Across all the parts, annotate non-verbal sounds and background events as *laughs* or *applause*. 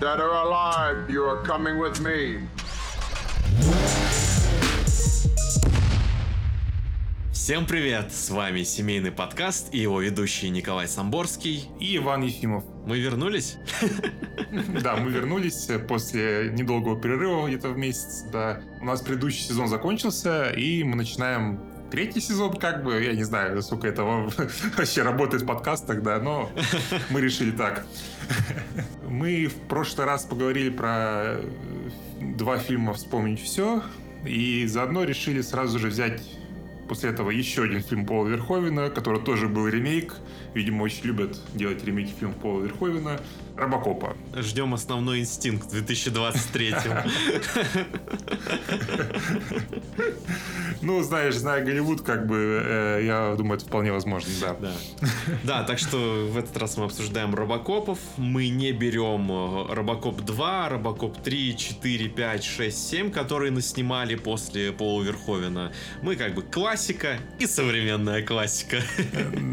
Dead or alive, you are coming with me. Всем привет! С вами семейный подкаст и его ведущий Николай Самборский. И Иван Ефимов. Мы вернулись? *laughs* Да, мы вернулись после недолгого перерыва где-то в месяц. Да. У нас предыдущий сезон закончился, и мы начинаем третий сезон, как бы, я не знаю, насколько это *laughs* вообще работает в подкастах, да, но *laughs* мы решили так. Мы в прошлый раз поговорили про два фильма «Вспомнить все», и заодно решили сразу же взять После этого еще один фильм Пола Верховина, который тоже был ремейк. Видимо, очень любят делать ремейки фильмов Пола Верховина. Робокопа. Ждем основной инстинкт 2023. Ну, знаешь, зная Голливуд, как бы, э, я думаю, это вполне возможно, да. да. Да, так что в этот раз мы обсуждаем Робокопов. Мы не берем э, Робокоп 2, Робокоп 3, 4, 5, 6, 7, которые наснимали после Пола Верховина. Мы как бы классика и современная классика.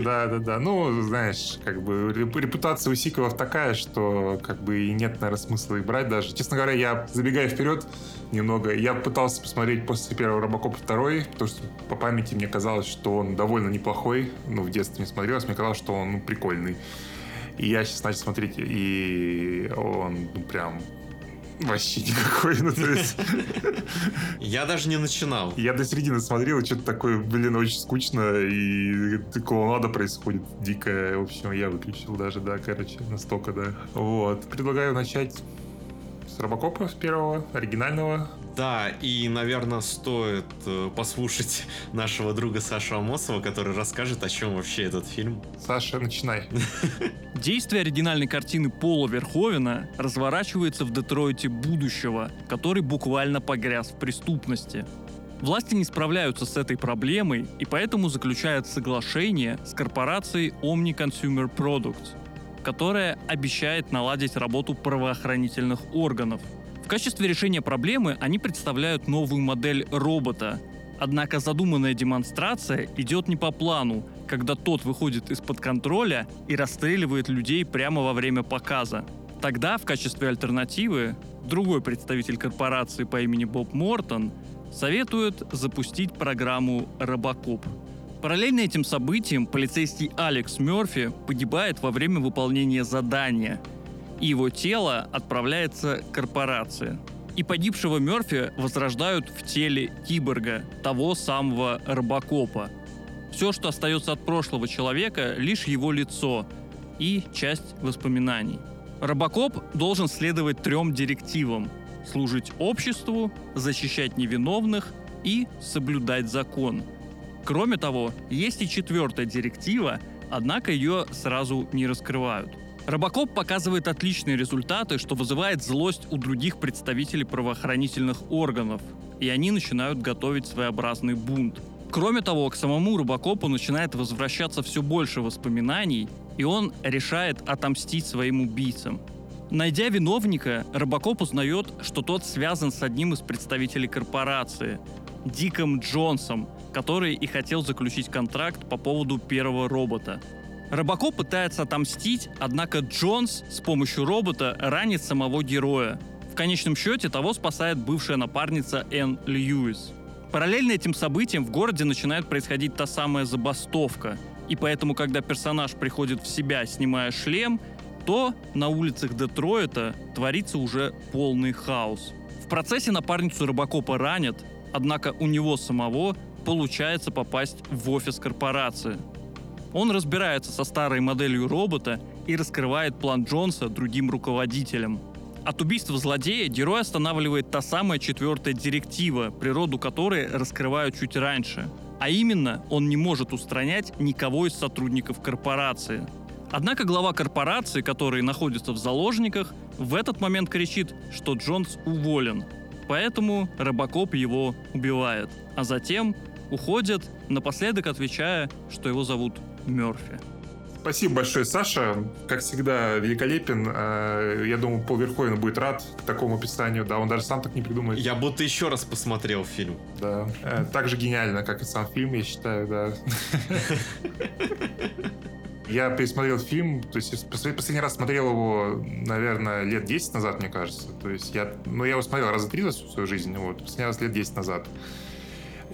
Да, да, да. Ну, знаешь, как бы репутация у сиквелов такая, что как бы и нет, наверное, смысла их брать даже. Честно говоря, я забегая вперед немного, я пытался посмотреть после первого Робокопа второй, потому что по памяти мне казалось, что он довольно неплохой. Ну, в детстве не смотрелось, мне казалось, что он ну, прикольный. И я сейчас начал смотреть, и он ну, прям вообще никакой. Ну, то есть... Я даже не начинал. Я до середины смотрел, и что-то такое, блин, очень скучно, и клоунада происходит дикая. В общем, я выключил даже, да, короче, настолько, да. Вот. Предлагаю начать с Робокопа, с первого, оригинального. Да, и, наверное, стоит э, послушать *laughs* нашего друга Сашу Амосова, который расскажет, о чем вообще этот фильм. Саша, начинай. *laughs* Действие оригинальной картины Пола Верховена разворачивается в Детройте будущего, который буквально погряз в преступности. Власти не справляются с этой проблемой и поэтому заключают соглашение с корпорацией Omni Consumer Products, которая обещает наладить работу правоохранительных органов – в качестве решения проблемы они представляют новую модель робота. Однако задуманная демонстрация идет не по плану, когда тот выходит из-под контроля и расстреливает людей прямо во время показа. Тогда в качестве альтернативы другой представитель корпорации по имени Боб Мортон советует запустить программу «Робокоп». Параллельно этим событиям полицейский Алекс Мерфи погибает во время выполнения задания – и его тело отправляется к корпорации. И погибшего Мерфи возрождают в теле киборга, того самого Робокопа. Все, что остается от прошлого человека, лишь его лицо и часть воспоминаний. Робокоп должен следовать трем директивам – служить обществу, защищать невиновных и соблюдать закон. Кроме того, есть и четвертая директива, однако ее сразу не раскрывают – Робокоп показывает отличные результаты, что вызывает злость у других представителей правоохранительных органов, и они начинают готовить своеобразный бунт. Кроме того, к самому Робокопу начинает возвращаться все больше воспоминаний, и он решает отомстить своим убийцам. Найдя виновника, Робокоп узнает, что тот связан с одним из представителей корпорации, Диком Джонсом, который и хотел заключить контракт по поводу первого робота. Робоко пытается отомстить, однако Джонс с помощью робота ранит самого героя. В конечном счете того спасает бывшая напарница Энн Льюис. Параллельно этим событиям в городе начинает происходить та самая забастовка. И поэтому, когда персонаж приходит в себя, снимая шлем, то на улицах Детройта творится уже полный хаос. В процессе напарницу Робокопа ранят, однако у него самого получается попасть в офис корпорации – он разбирается со старой моделью робота и раскрывает план Джонса другим руководителям. От убийства злодея герой останавливает та самая четвертая директива, природу которой раскрывают чуть раньше. А именно, он не может устранять никого из сотрудников корпорации. Однако глава корпорации, который находится в заложниках, в этот момент кричит, что Джонс уволен. Поэтому Робокоп его убивает. А затем уходит, напоследок отвечая, что его зовут Мерфи. Спасибо большое, Саша. Как всегда, великолепен. А, я думаю, Пол Верховен будет рад такому описанию. Да, он даже сам так не придумает. Я будто еще раз посмотрел фильм. Да. Э, так же гениально, как и сам фильм, я считаю, да. Я пересмотрел фильм, то есть последний раз смотрел его, наверное, лет 10 назад, мне кажется. То есть я, ну, я его смотрел раза три за всю свою жизнь, вот, последний раз лет 10 назад.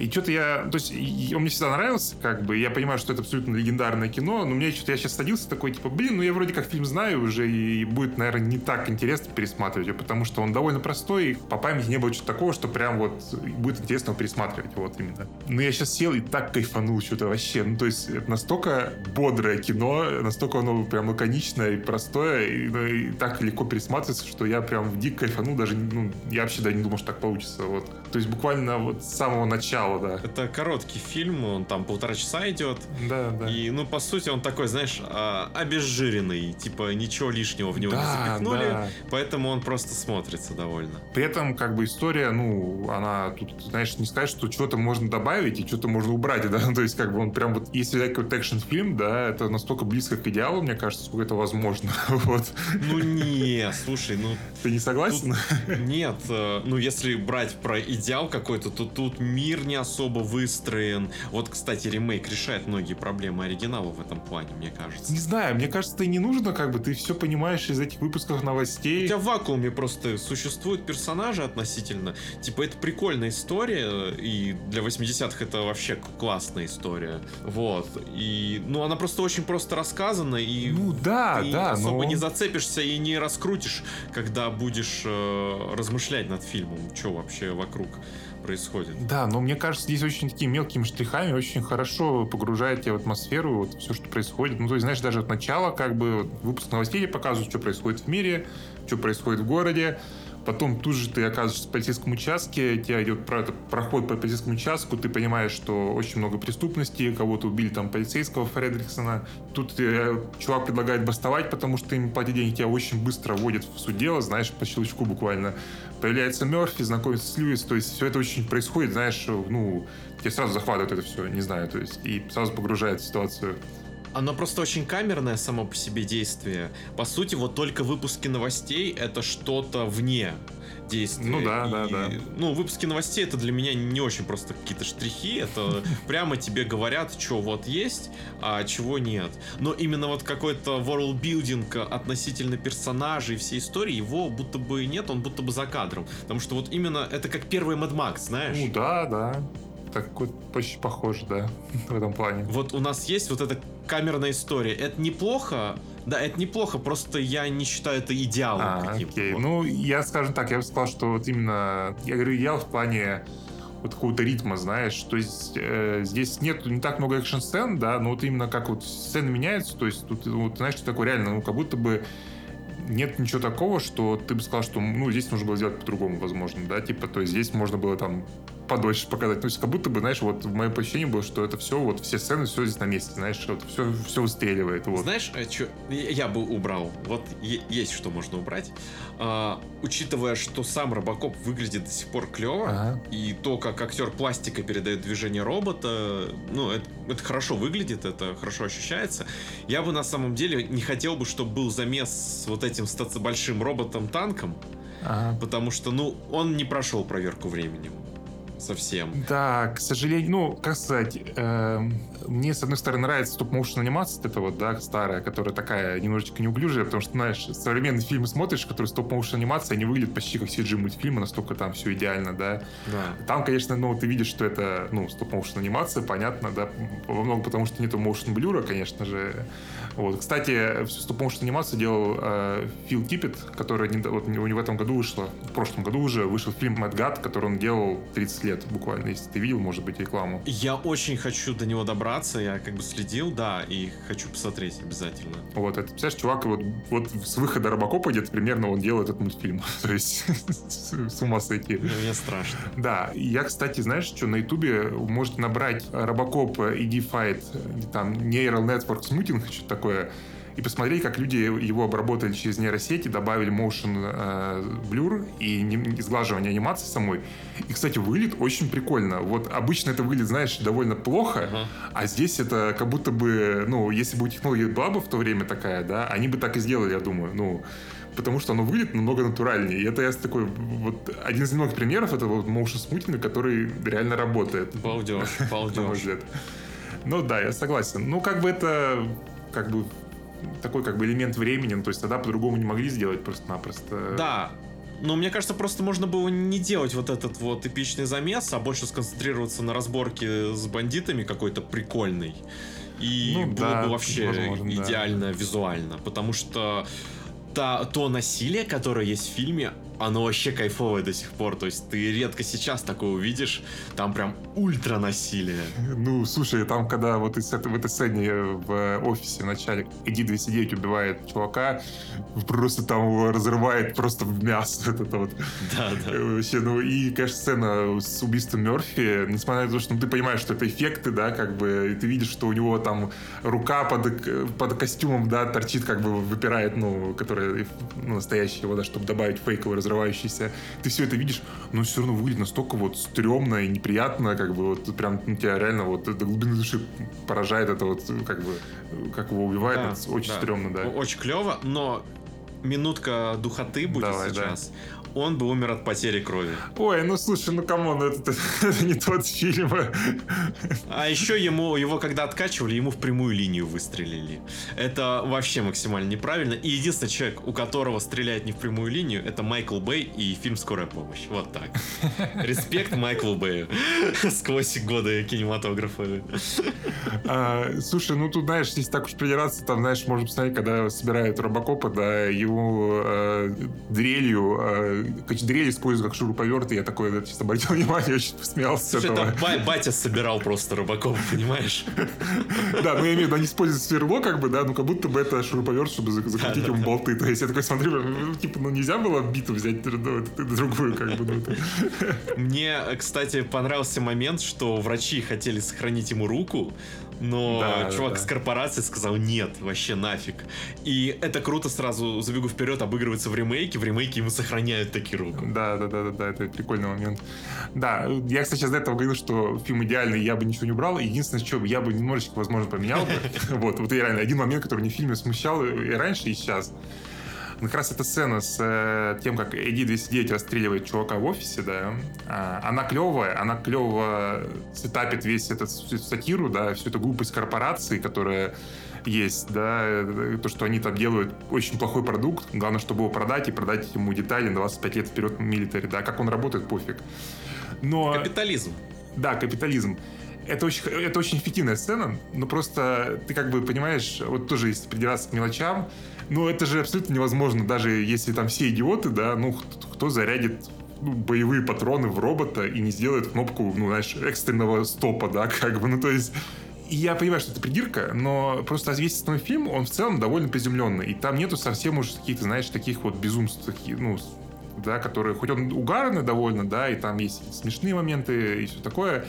И что-то я... То есть он мне всегда нравился, как бы. Я понимаю, что это абсолютно легендарное кино, но мне что-то... Я сейчас садился такой, типа, блин, ну я вроде как фильм знаю уже, и будет, наверное, не так интересно пересматривать его, потому что он довольно простой, и по памяти не было чего-то такого, что прям вот будет интересно пересматривать, вот именно. Но я сейчас сел и так кайфанул что-то вообще. Ну, то есть это настолько бодрое кино, настолько оно прям лаконичное и простое, и, ну, и так легко пересматривается, что я прям дико кайфанул, даже, ну, я вообще даже не думал, что так получится, вот. То есть буквально вот с самого начала, да. Это короткий фильм, он там полтора часа идет. Да, да. И, ну, по сути, он такой, знаешь, а, обезжиренный. Типа, ничего лишнего в него не Да, запихнули. да. Поэтому он просто смотрится довольно. При этом, как бы, история, ну, она тут, знаешь, не сказать, что что-то можно добавить и что-то можно убрать, *laughs* да, то есть, как бы, он прям вот, если взять какой-то экшн-фильм, да, это настолько близко к идеалу, мне кажется, сколько это возможно, *laughs* вот. Ну не, слушай, ну Ты не согласен? нет, э, ну если брать про идеал какой-то, то тут мир не особо выстроен. Вот, кстати, ремейк решает многие проблемы оригинала в этом плане, мне кажется. Не знаю, мне кажется, ты не нужно, как бы, ты все понимаешь из этих выпусков У новостей. тебя в вакууме просто существуют персонажи относительно. Типа, это прикольная история, и для 80-х это вообще классная история. Вот. И, ну, она просто очень просто рассказана, и Ну да, ты да, особо но... не зацепишься и не раскрутишь, когда будешь э, размышлять над фильмом, что вообще вокруг происходит. Да, но мне кажется, здесь очень такими мелкими штрихами очень хорошо погружает тебя в атмосферу, вот все, что происходит. Ну, то есть, знаешь, даже от начала, как бы, выпуск новостей показывают, что происходит в мире, что происходит в городе. Потом тут же ты оказываешься в полицейском участке, тебя идет проход по полицейскому участку, ты понимаешь, что очень много преступностей, кого-то убили там полицейского Фредриксона. Тут э, чувак предлагает бастовать, потому что им платят деньги, тебя очень быстро вводят в суть дела, знаешь, по щелчку буквально. Появляется Мерфи, знакомится с Льюис, то есть все это очень происходит, знаешь, ну, тебе сразу захватывает это все, не знаю, то есть, и сразу погружает в ситуацию. Оно просто очень камерное само по себе действие. По сути, вот только выпуски новостей это что-то вне действия. Ну да, И, да, да. Ну, выпуски новостей это для меня не очень просто какие-то штрихи. Это *laughs* прямо тебе говорят, что вот есть, а чего нет. Но именно вот какой-то world-building относительно персонажей всей истории, его будто бы нет, он будто бы за кадром. Потому что вот именно это как первый Mad Max, знаешь? Ну да, да. Так вот почти похоже, да, *laughs* в этом плане. Вот у нас есть вот эта камерная история. Это неплохо, да, это неплохо, просто я не считаю это идеалом А, каким-то. окей. Вот. Ну, я, скажем так, я бы сказал, что вот именно, я говорю, идеал в плане вот какого-то ритма, знаешь, то есть э, здесь нет не так много экшн-сцен, да, но вот именно как вот сцены меняются, то есть тут, вот, знаешь, что такое реально, ну, как будто бы нет ничего такого, что ты бы сказал, что, ну, здесь нужно было сделать по-другому, возможно, да, типа, то есть здесь можно было там подольше показать. То есть как будто бы, знаешь, вот в моем ощущение было, что это все, вот все сцены, все здесь на месте, знаешь, вот все, все выстреливает. Вот. Знаешь, а чё, я бы убрал. Вот есть что можно убрать. А, учитывая, что сам Робокоп выглядит до сих пор клево, Ага. и то, как актер пластика передает движение робота, ну, это, это хорошо выглядит, это хорошо ощущается. Я бы на самом деле не хотел бы, чтобы был замес с вот этим большим роботом-танком, Ага. потому что, ну, он не прошел проверку временем. Совсем. Да, к сожалению, ну, как сказать, эм, мне, с одной стороны, нравится стоп-моушен анимация, вот, да, старая, которая такая немножечко неуклюжая, потому что, знаешь, современные фильмы смотришь, которые стоп-моушен анимация, они выглядят почти как CG мультфильмы, настолько там все идеально, да. Да. Там, конечно, ну, ты видишь, что это, ну, стоп-моушен анимация, понятно, да, во многом потому, что нету моушен блюра, конечно же. Вот. Кстати, всю стоп-моушен анимацию делал э, Фил Киппет, который не- вот, у него в этом году вышло, в прошлом году уже вышел фильм «Мэтт Гад», который он делал 30 лет буквально, если ты видел, может быть, рекламу. Я очень хочу до него добраться, я как бы следил, да, и хочу посмотреть обязательно. Вот, это, представляешь, чувак вот, вот с выхода Робокопа где-то примерно он делал этот мультфильм. *laughs* То есть с ума сойти. Мне, мне страшно. Да, я, кстати, знаешь, что на Ютубе можете набрать Робокоп ID Fight, там Neural Network Smoothing, что-то такое, и посмотреть, как люди его обработали через нейросети, добавили motion э, blur и не- сглаживание анимации самой. И, кстати, выглядит очень прикольно. Вот обычно это выглядит, знаешь, довольно плохо, Ага. а здесь это как будто бы, ну, если бы технология была бы в то время такая, да, они бы так и сделали, я думаю. Ну, потому что оно выглядит намного натуральнее. И это я такой, вот один из немногих примеров, это вот motion смутинга, который реально работает. Балдеж, *laughs* на мой балдеж. взгляд. Ну да, я согласен. Ну, как бы это как бы такой как бы элемент времени, ну, то есть тогда по-другому не могли сделать просто-напросто. Да, но мне кажется, просто можно было не делать вот этот вот эпичный замес, а больше сконцентрироваться на разборке с бандитами какой-то прикольный. И Ну было да, бы вообще возможно, да. идеально визуально. Потому что та, то насилие, которое есть в фильме, оно вообще кайфовое до сих пор. То есть ты редко сейчас такое увидишь. Там прям ультра насилие. Ну, слушай, там, когда вот из этой- в этой сцене в офисе в начале Эди 209 убивает чувака, просто там его разрывает просто в мясо. *laughs* Вот это вот. Да, да. Э, Вообще, ну и, конечно, сцена с убийством Мерфи, несмотря на то, что ну, ты понимаешь, что это эффекты, да, как бы, и ты видишь, что у него там рука под, под костюмом, да, торчит, как бы выпирает, ну, которая ну, настоящая его, да, чтобы добавить фейковый разрывающийся. Ты все это видишь, но все равно выглядит настолько вот стрёмно и неприятно, как бы, вот прям ну, тебя реально вот до глубины души поражает это вот, как бы, как его убивает, Да, это очень да. стрёмно, да. Очень клево, но минутка духоты будет Давай, да. Он бы умер от потери крови. Ой, ну слушай, ну come on, это, *laughs* это не тот фильм. А еще ему, его когда откачивали, ему в прямую линию выстрелили. Это вообще максимально неправильно. И единственный человек, у которого стреляет не в прямую линию, это Майкл Бэй и фильм «Скорая помощь». Вот так. *laughs* Респект Майклу Бэю. *laughs* Сквозь годы кинематографа. А, слушай, ну тут, знаешь, если так уж придираться, там, знаешь, можно посмотреть, когда собирают Робокопа, да, его э, дрелью, э, короче, дрель используют как шуруповерт, и я такой, да, честно, обратил внимание, *laughs* очень посмеялся с Слушай, этого. там ба- батя собирал просто рыбаков, понимаешь? *laughs* Да, ну я имею в виду, они используют сверло, как бы, да, ну как будто бы это шуруповерт, чтобы зак- закрутить ему болты. То есть я такой смотрю, ну, типа, ну нельзя было биту взять ну, другую, как бы, ну, *laughs* Мне, кстати, понравился момент, что врачи хотели сохранить ему руку, но Да, чувак да. с корпорации сказал нет, вообще нафиг. И это круто сразу, забегу вперед, обыгрывается в ремейке. В ремейке ему сохраняют таки руку. Да, да, да, да, да, это прикольный момент. Да, я, кстати, сейчас до этого говорил, что фильм идеальный, я бы ничего не убрал. Единственное, что я бы немножечко, возможно, поменял бы. *laughs* Вот, вот реально один момент, который мне в фильме смущал и раньше, и сейчас. Ну, Как раз эта сцена с э, тем, как Эдди 209 расстреливает чувака в офисе, да, а, она клевая, она клево сетапит весь этот сатиру, да, всю эту глупость корпорации, которая есть, да, э, то, что они там делают очень плохой продукт, главное, чтобы его продать и продать ему детали на 25 лет вперед в милитаре, да, как он работает, пофиг. Но... Капитализм. Да, капитализм. Это очень, это очень эффективная сцена, но просто ты как бы понимаешь, вот тоже если придираться к мелочам, ну это же абсолютно невозможно, даже если там все идиоты, да, ну кто зарядит ну, боевые патроны в робота и не сделает кнопку, ну знаешь, экстренного стопа, да, как бы, ну то есть и я понимаю, что это придирка, но просто весь основной фильм, он в целом довольно приземленный. И там нету совсем уж каких-то, знаешь, таких вот безумств, таких, ну, да, которые, хоть он угарный довольно, да, и там есть смешные моменты и все такое,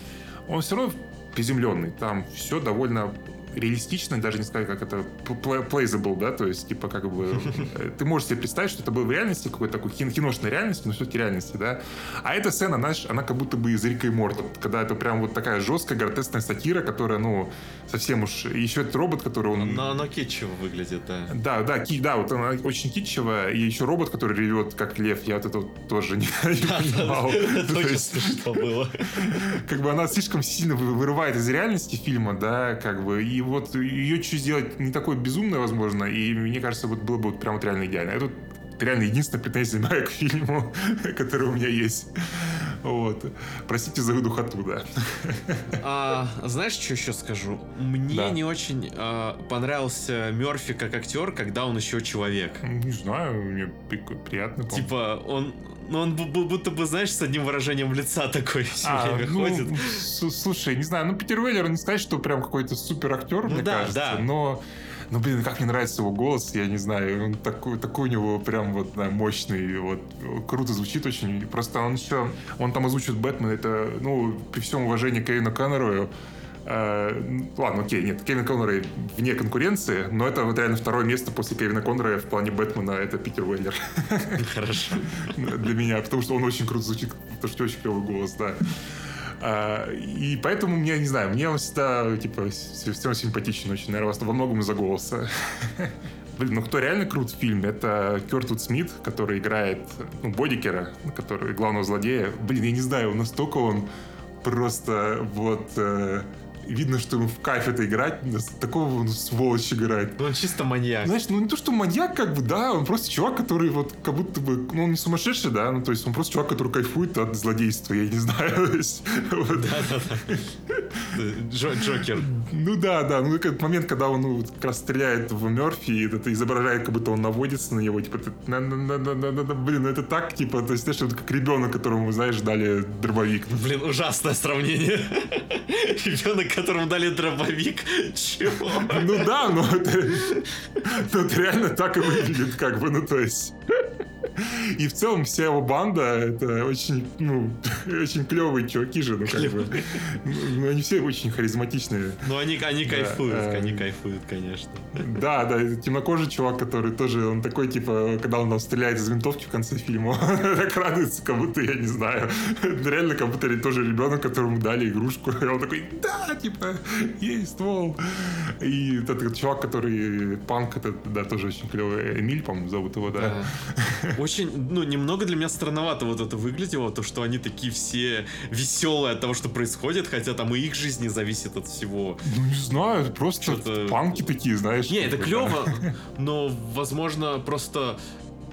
он все равно приземленный. Там все довольно реалистично, даже не сказать, как это pl- plausable, да, то есть, типа, как бы, э, ты можешь себе представить, что это было в реальности, какой-то такой кин- киношной реальности, но все-таки реальности, да. А эта сцена, знаешь, она как будто бы из Рика и Морта, когда это прям вот такая жесткая, гротескная сатира, которая, ну, совсем уж... Еще этот робот, который он... Но оно кетчево выглядит, да. Да, да, ки, да, вот она очень китчевая, и еще робот, который ревет как лев, я вот это вот тоже не, *laughs* понимал. Это *laughs* То очень есть, смешно было. *laughs* как бы она слишком сильно вы- вырывает из реальности фильма, да, как бы, и вот ее чуть сделать не такой безумной, возможно, и мне кажется, вот было бы вот прям вот реально идеально. Это вот реально единственная претензия *laughs* моя к фильму, *laughs* которая у меня есть. Вот. Простите за духоту, да. А, знаешь, что еще скажу? Мне Да. не очень а, понравился Мерфи как актер, когда он еще человек. Не знаю, мне приятно. Типа, он, ну, он бу- бу- будто бы, знаешь, с одним выражением лица такой *laughs* все А, время ну, ходит. слушай, не знаю, ну Питер Уэллер, не сказать, что прям какой-то супер актер, Ну мне да, кажется, да. но ну, блин, как мне нравится его голос, я не знаю, он такой, такой у него прям вот да, мощный, вот круто звучит очень. Просто он еще, он там озвучивает Бэтмен, это, ну, при всем уважении к Кевину Коннору, э, ладно, окей, нет, Кевин Коннор вне конкуренции, но это вот реально второе место после Кевина Коннора в плане Бэтмена, это Питер Уэллер. Хорошо. *laughs* для меня, потому что он очень круто звучит, потому что очень клевый голос, да. А, и поэтому мне, не знаю, мне он всегда, типа, с- всем симпатичен очень, наверное, во многом из-за голоса. *laughs* Блин, ну кто реально крут в фильме, это Кертвуд Смит, который играет, ну, Бодикера, который главного злодея. Блин, я не знаю, настолько он просто вот... э, видно, что ему в кайф это играть, да, такого ну, сволочь играет. Ну, он чисто маньяк. Знаешь, ну не то, что маньяк, как бы, да, он просто чувак, который вот как будто бы, ну он не сумасшедший, да, ну то есть он просто чувак, который кайфует от злодейства, я не знаю. *laughs* вот. Да-да-да. Джо- Джокер. Ну да, да, ну этот момент, когда он ну, как раз стреляет в Мерфи, и это изображает, как будто он наводится на него, типа, блин, ну это так, типа, то есть, знаешь, как ребенок, которому, знаешь, дали дробовик. Блин, ужасное сравнение. *laughs* Ребенок, которому дали дробовик. *laughs* Чего? Ну да, но это, но это реально так и выглядит, как бы, ну то есть. И в целом вся его банда это очень, ну, *laughs* очень клевые чуваки же, ну как бы. Ну, они все очень харизматичные. Ну, они, они кайфуют, э, они кайфуют, конечно. Да, да, темнокожий чувак, который тоже, он такой, типа, когда он там стреляет из винтовки в конце фильма, *laughs* он так радуется, как будто, я не знаю, реально, как будто тоже ребенок, которому дали игрушку, и он такой, да, типа, есть ствол. И этот чувак, который панк, это, да, тоже очень клевый, Эмиль, по-моему, зовут его, да. Очень, ну, немного для меня странновато вот это выглядело, то, что они такие все веселые от того, что происходит, хотя там и их жизнь не зависит от всего. Ну, не знаю, это просто панки такие, знаешь. Не, это бы, клево, *laughs* но, возможно, просто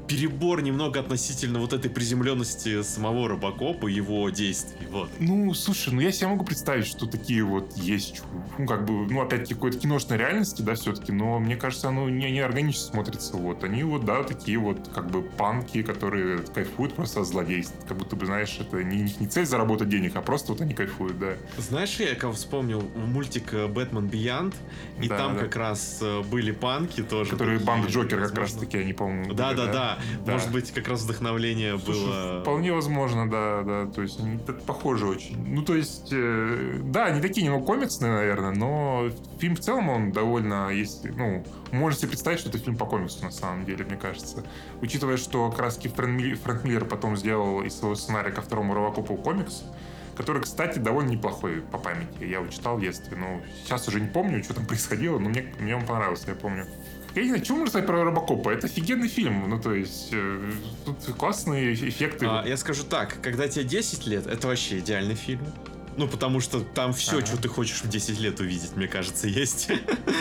перебор немного относительно вот этой приземленности самого Робокопа его действий, вот. Ну, слушай, ну я себе могу представить, что такие вот есть, ну, как бы, ну, опять-таки, какой-то киношной реальности, да, все-таки, но мне кажется, оно не, не органично смотрится, вот. Они вот, да, такие вот, как бы, панки, которые кайфуют просто от злодейств. Как будто бы, знаешь, это не, не цель заработать денег, а просто вот они кайфуют, да. Знаешь, я кого вспомнил мультик э, «Бэтмен Биянд», и Да, там да. как раз э, были панки тоже. Которые банда Джокер как возможно. раз таки, они, по-моему, Да, были, да, да, Да. Может быть, как раз вдохновление Слушай, было. Вполне возможно, да, да. То есть похожи очень. Ну, то есть, э, да, они такие немного комиксные, наверное, но фильм в целом он довольно, если, ну, можете представить, что это фильм по комиксу на самом деле, мне кажется. Учитывая, что как раз Фрэнк Миллер потом сделал из своего сценария ко второму Робокопу комикс, который, кстати, довольно неплохой по памяти. Я его читал в детстве, но сейчас уже не помню, что там происходило, но мне, мне он понравился, я помню. Я не знаю, что можно сказать про Робокопа? Это офигенный фильм. Ну, то есть, э, тут классные эффекты. А, я скажу так, когда тебе 10 лет, это вообще идеальный фильм. Ну, потому что там все, Ага. что ты хочешь в 10 лет увидеть, мне кажется, есть.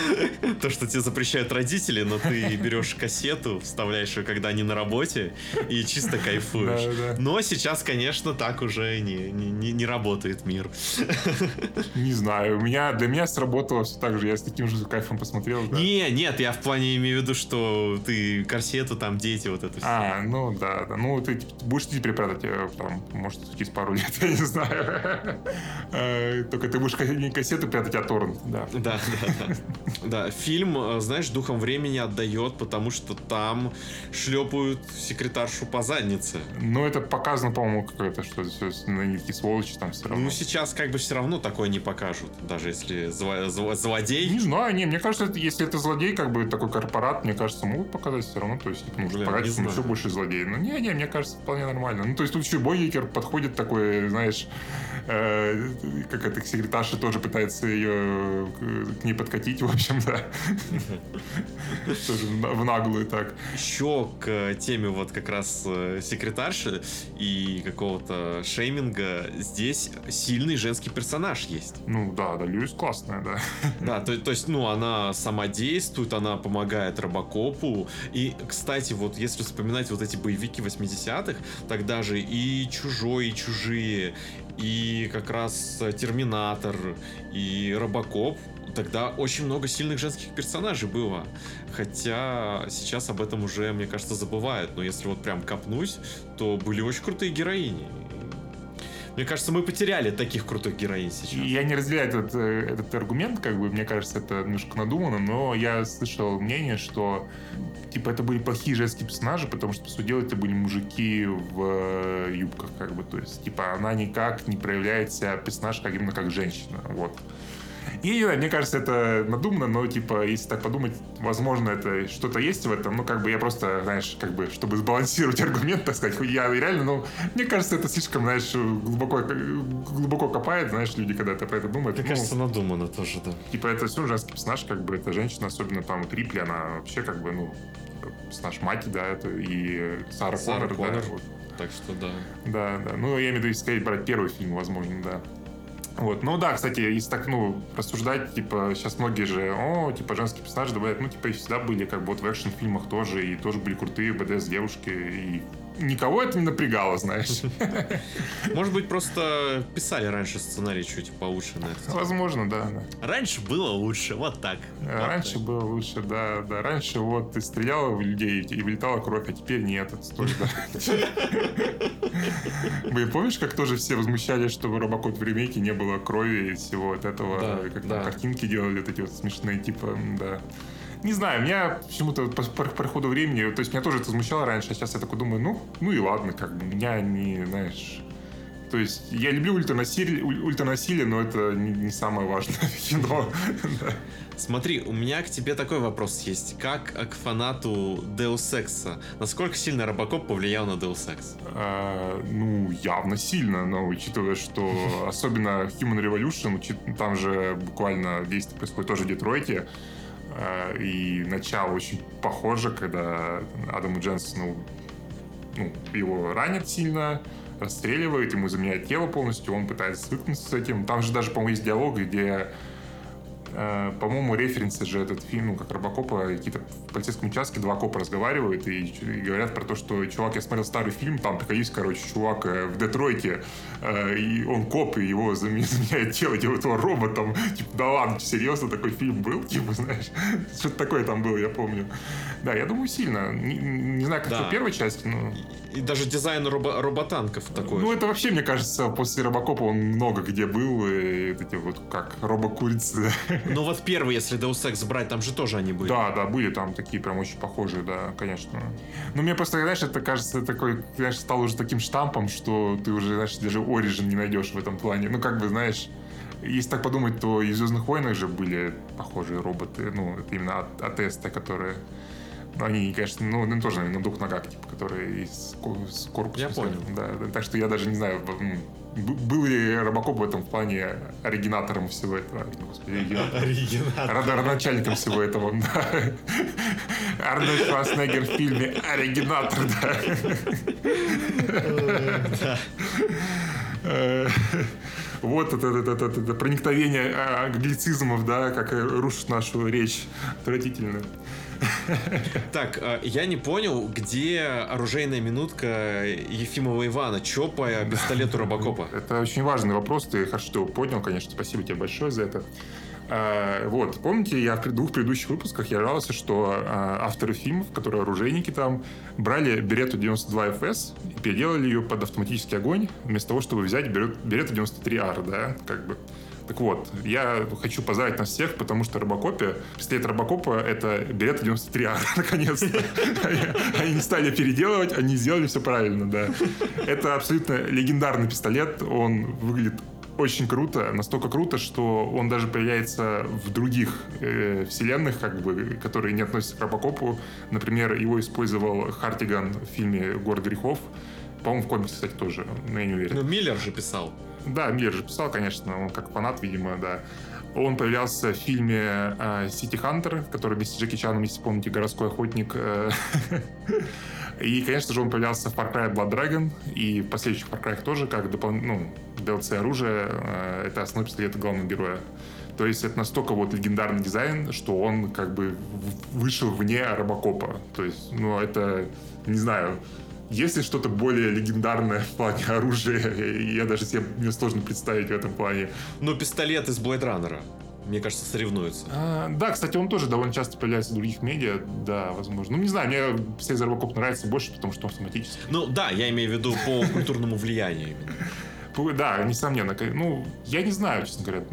*laughs* То, что тебе запрещают родители, но ты *laughs* берешь кассету, вставляешь ее, когда они на работе, и чисто кайфуешь. Но сейчас, конечно, так уже не, не, не- работает мир. *laughs* Не знаю, у меня, для меня сработало все так же. Я с таким же кайфом посмотрел. да. Не, нет, я в плане имею в виду, что ты корсету, там дети, вот это все. А, ну да, да. Ну, ты типа, будешь идти преподать, э, там, может, через пару лет, я не знаю. Э, Только ты будешь не кассету прятать, а торрент, да. Да, да, да. Да, фильм, э, знаешь, духом времени отдает, потому что там шлепают секретаршу по заднице. Но это показано, по-моему, какое-то, что все на такие сволочи там все равно. Ну, сейчас как бы все равно такое не покажут, даже если зло- зло- злодей. Не знаю, не, мне кажется, если это злодей, как бы такой корпорат, мне кажется, могут показать все равно. То есть, типа, ну, Блин, показать, что еще больше злодей. Ну, не, не, мне кажется, вполне нормально. Ну, то есть, тут еще Бойкер подходит такой, знаешь, э, как это, секретарша тоже пытается ее к ней подкатить, *laughs* в общем, да. Тоже в в наглую так. Еще к э, теме вот как раз э, секретарши и какого-то шейминга здесь сильный женский персонаж есть. Ну, да, да, Льюис классная, да. Да, то, то есть, ну, она сама действует, она помогает Робокопу. И, кстати, вот если вспоминать вот эти боевики 80-х, тогда же и Чужой, и Чужие, и как раз э, Терминатор, и Робокоп, тогда очень много сильных женских персонажей было. Хотя сейчас об этом уже, мне кажется, забывают. Но если вот прям копнуть, то были очень крутые героини. Мне кажется, мы потеряли таких крутых героинь сейчас. Я не разделяю этот, э, этот аргумент, как бы, мне кажется, это немножко надумано, но я слышал мнение, что типа это были плохие женские персонажи, потому что, по сути дела, это были мужики в э, юбках, как бы, то есть, типа, она никак не проявляет себя персонаж как именно как женщина, вот. И не знаю, мне кажется, это надумано, но, типа, если так подумать, возможно, это что-то есть в этом. Ну, как бы я просто, знаешь, как бы, чтобы сбалансировать *laughs* аргумент, так сказать, я реально, ну, мне кажется, это слишком, знаешь, глубоко, глубоко копает, знаешь, люди, когда это про это думают. Мне Ну, кажется, надумано тоже, да. Типа, это все женский персонаж, как бы, это женщина, особенно там в Рипли, она вообще, как бы, ну, персонаж Мати, да, это и Сара, Сара Коннор, да, Коннор. вот. Так что да. Да, да. Ну, я имею в виду, если сказать, брать первый фильм, возможно, да. Вот. Ну да, кстати, если так, ну, рассуждать, типа, сейчас многие же, о, типа, женские персонажи добавляют, ну, типа, и всегда были, как бы, вот в экшн-фильмах тоже, и тоже были крутые БДС-девушки, и никого это не напрягало, знаешь. *laughs* Может быть, просто писали раньше сценарий чуть получше на это. Возможно, да. да. Раньше было лучше, вот так. Вот Раньше так. было лучше, да, да. Раньше вот ты стрелял в людей и вылетала кровь, а теперь нет, отстой, да. Вы помнишь, как тоже все возмущались, что в Робокоп в ремейке не было крови и всего от этого, Да, как да. картинки делали, вот эти вот смешные, типа, да. Не знаю, меня почему-то по, по проходу времени, то есть меня тоже это возмущало раньше, а сейчас я такой думаю, ну, ну и ладно, как бы, меня не, знаешь... То есть я люблю ультранасилие, уль- ультранасилие но это не, не самое важное *laughs* кино. Смотри, у меня к тебе такой вопрос есть. Как к фанату Deus Ex, насколько сильно Робокоп повлиял на Deus Ex? А, ну, явно сильно, но учитывая, что *laughs* особенно Human Revolution, там же буквально действие происходит тоже в Детройте, и начало очень похоже, когда Адаму Дженсону ну, его ранят сильно, расстреливают, ему заменяют тело полностью, он пытается свыкнуться с этим. Там же даже, по-моему, есть диалог, где Э, по-моему, референсы же этот фильм, ну, как Робокопа, какие-то в полицейском участке два копа разговаривают и, и говорят про то, что, чувак, я смотрел старый фильм, там такая есть, короче, чувак э, в Детройте, э, и он коп, и его заме- заменяет *laughs* тело, делает его роботом. Типа, да ладно, серьезно, такой фильм был? *laughs* Типа, знаешь, что-то такое там было, я помню. Да, я думаю, сильно. Не, не знаю, как Да. в первой части, но... И даже дизайн робо- роботанков такой. Ну, же. это вообще, мне кажется, после Робокопа он много где был, и эти вот, как, робокурицы, *laughs* *laughs* Ну вот первый, если Deus Ex брать, там же тоже они были. Да, да, были там такие прям очень похожие, да, конечно. Но мне просто, знаешь, это кажется такой, знаешь, стал уже таким штампом, что ты уже, знаешь, даже Origin не найдешь в этом плане. Ну, как бы, знаешь, если так подумать, то и в Звездных войнах же были похожие роботы, ну, это именно от, от Эста, которые... Ну, они, конечно, ну, ну, тоже на двух ногах, типа, которые из с корпуса. Я понял. Да, так что я даже не знаю, был ли Робокоп в этом плане оригинатором всего этого. Господи, оригинатором. Оригинал. Рад- Родоначальником всего этого, да. Арнольд Шварценеггер в фильме «Оригинатор», да. Э, Вот это, это, это, это проникновение а, англицизмов, да, как рушит нашу речь. Отвратительно. Так, э, я не понял, где оружейная минутка Ефимова Ивана? Чё по пистолету Робокопа? Это очень важный вопрос, ты хорошо его поднял, конечно, спасибо тебе большое за это. А, Вот, помните, я в двух предыдущих выпусках я жаловался, что а, авторы фильмов, которые оружейники там, брали Берету 92 FS и переделали ее под автоматический огонь, вместо того, чтобы взять Берету 93R, да, как бы. Так вот, я хочу поздравить нас всех, потому что Робокопе, пистолет Робокопа — это Берета 93А, *laughs* наконец-то. Они- не стали переделывать, они сделали все правильно, да. Это абсолютно легендарный пистолет, он выглядит очень круто, настолько круто, что он даже появляется в других э, вселенных, как бы, которые не относятся к Робокопу. Например, его использовал Хартиган в фильме «Город грехов». По-моему, в комиксе, кстати, тоже, но я не уверен. Ну, Миллер же писал. Да, Миллер же писал, конечно, он как фанат, видимо, да. Он появлялся в фильме «Сити Хантер», который вместе с Джеки Чаном, если помните, «Городской охотник». э, *laughs* И, конечно же, он появлялся в Far Cry Blood Dragon и в последующих Far Cry тоже, как допол- ну, DLC оружие. э, Это основной пистолет главного героя. То есть это настолько вот легендарный дизайн, что он как бы вышел вне Робокопа. То есть, ну, это, не знаю, если что-то более легендарное в плане оружия, я даже себе мне сложно представить в этом плане. Ну, пистолет из Blade Runner. Мне кажется, соревнуются. А, да, кстати, он тоже довольно часто появляется в других медиа, да, возможно. Ну, не знаю, мне Сейзер Робокоп нравится больше, потому что он автоматический. Ну, да, я имею в виду по культурному влиянию именно. Да, несомненно. Ну, я не знаю, честно говоря.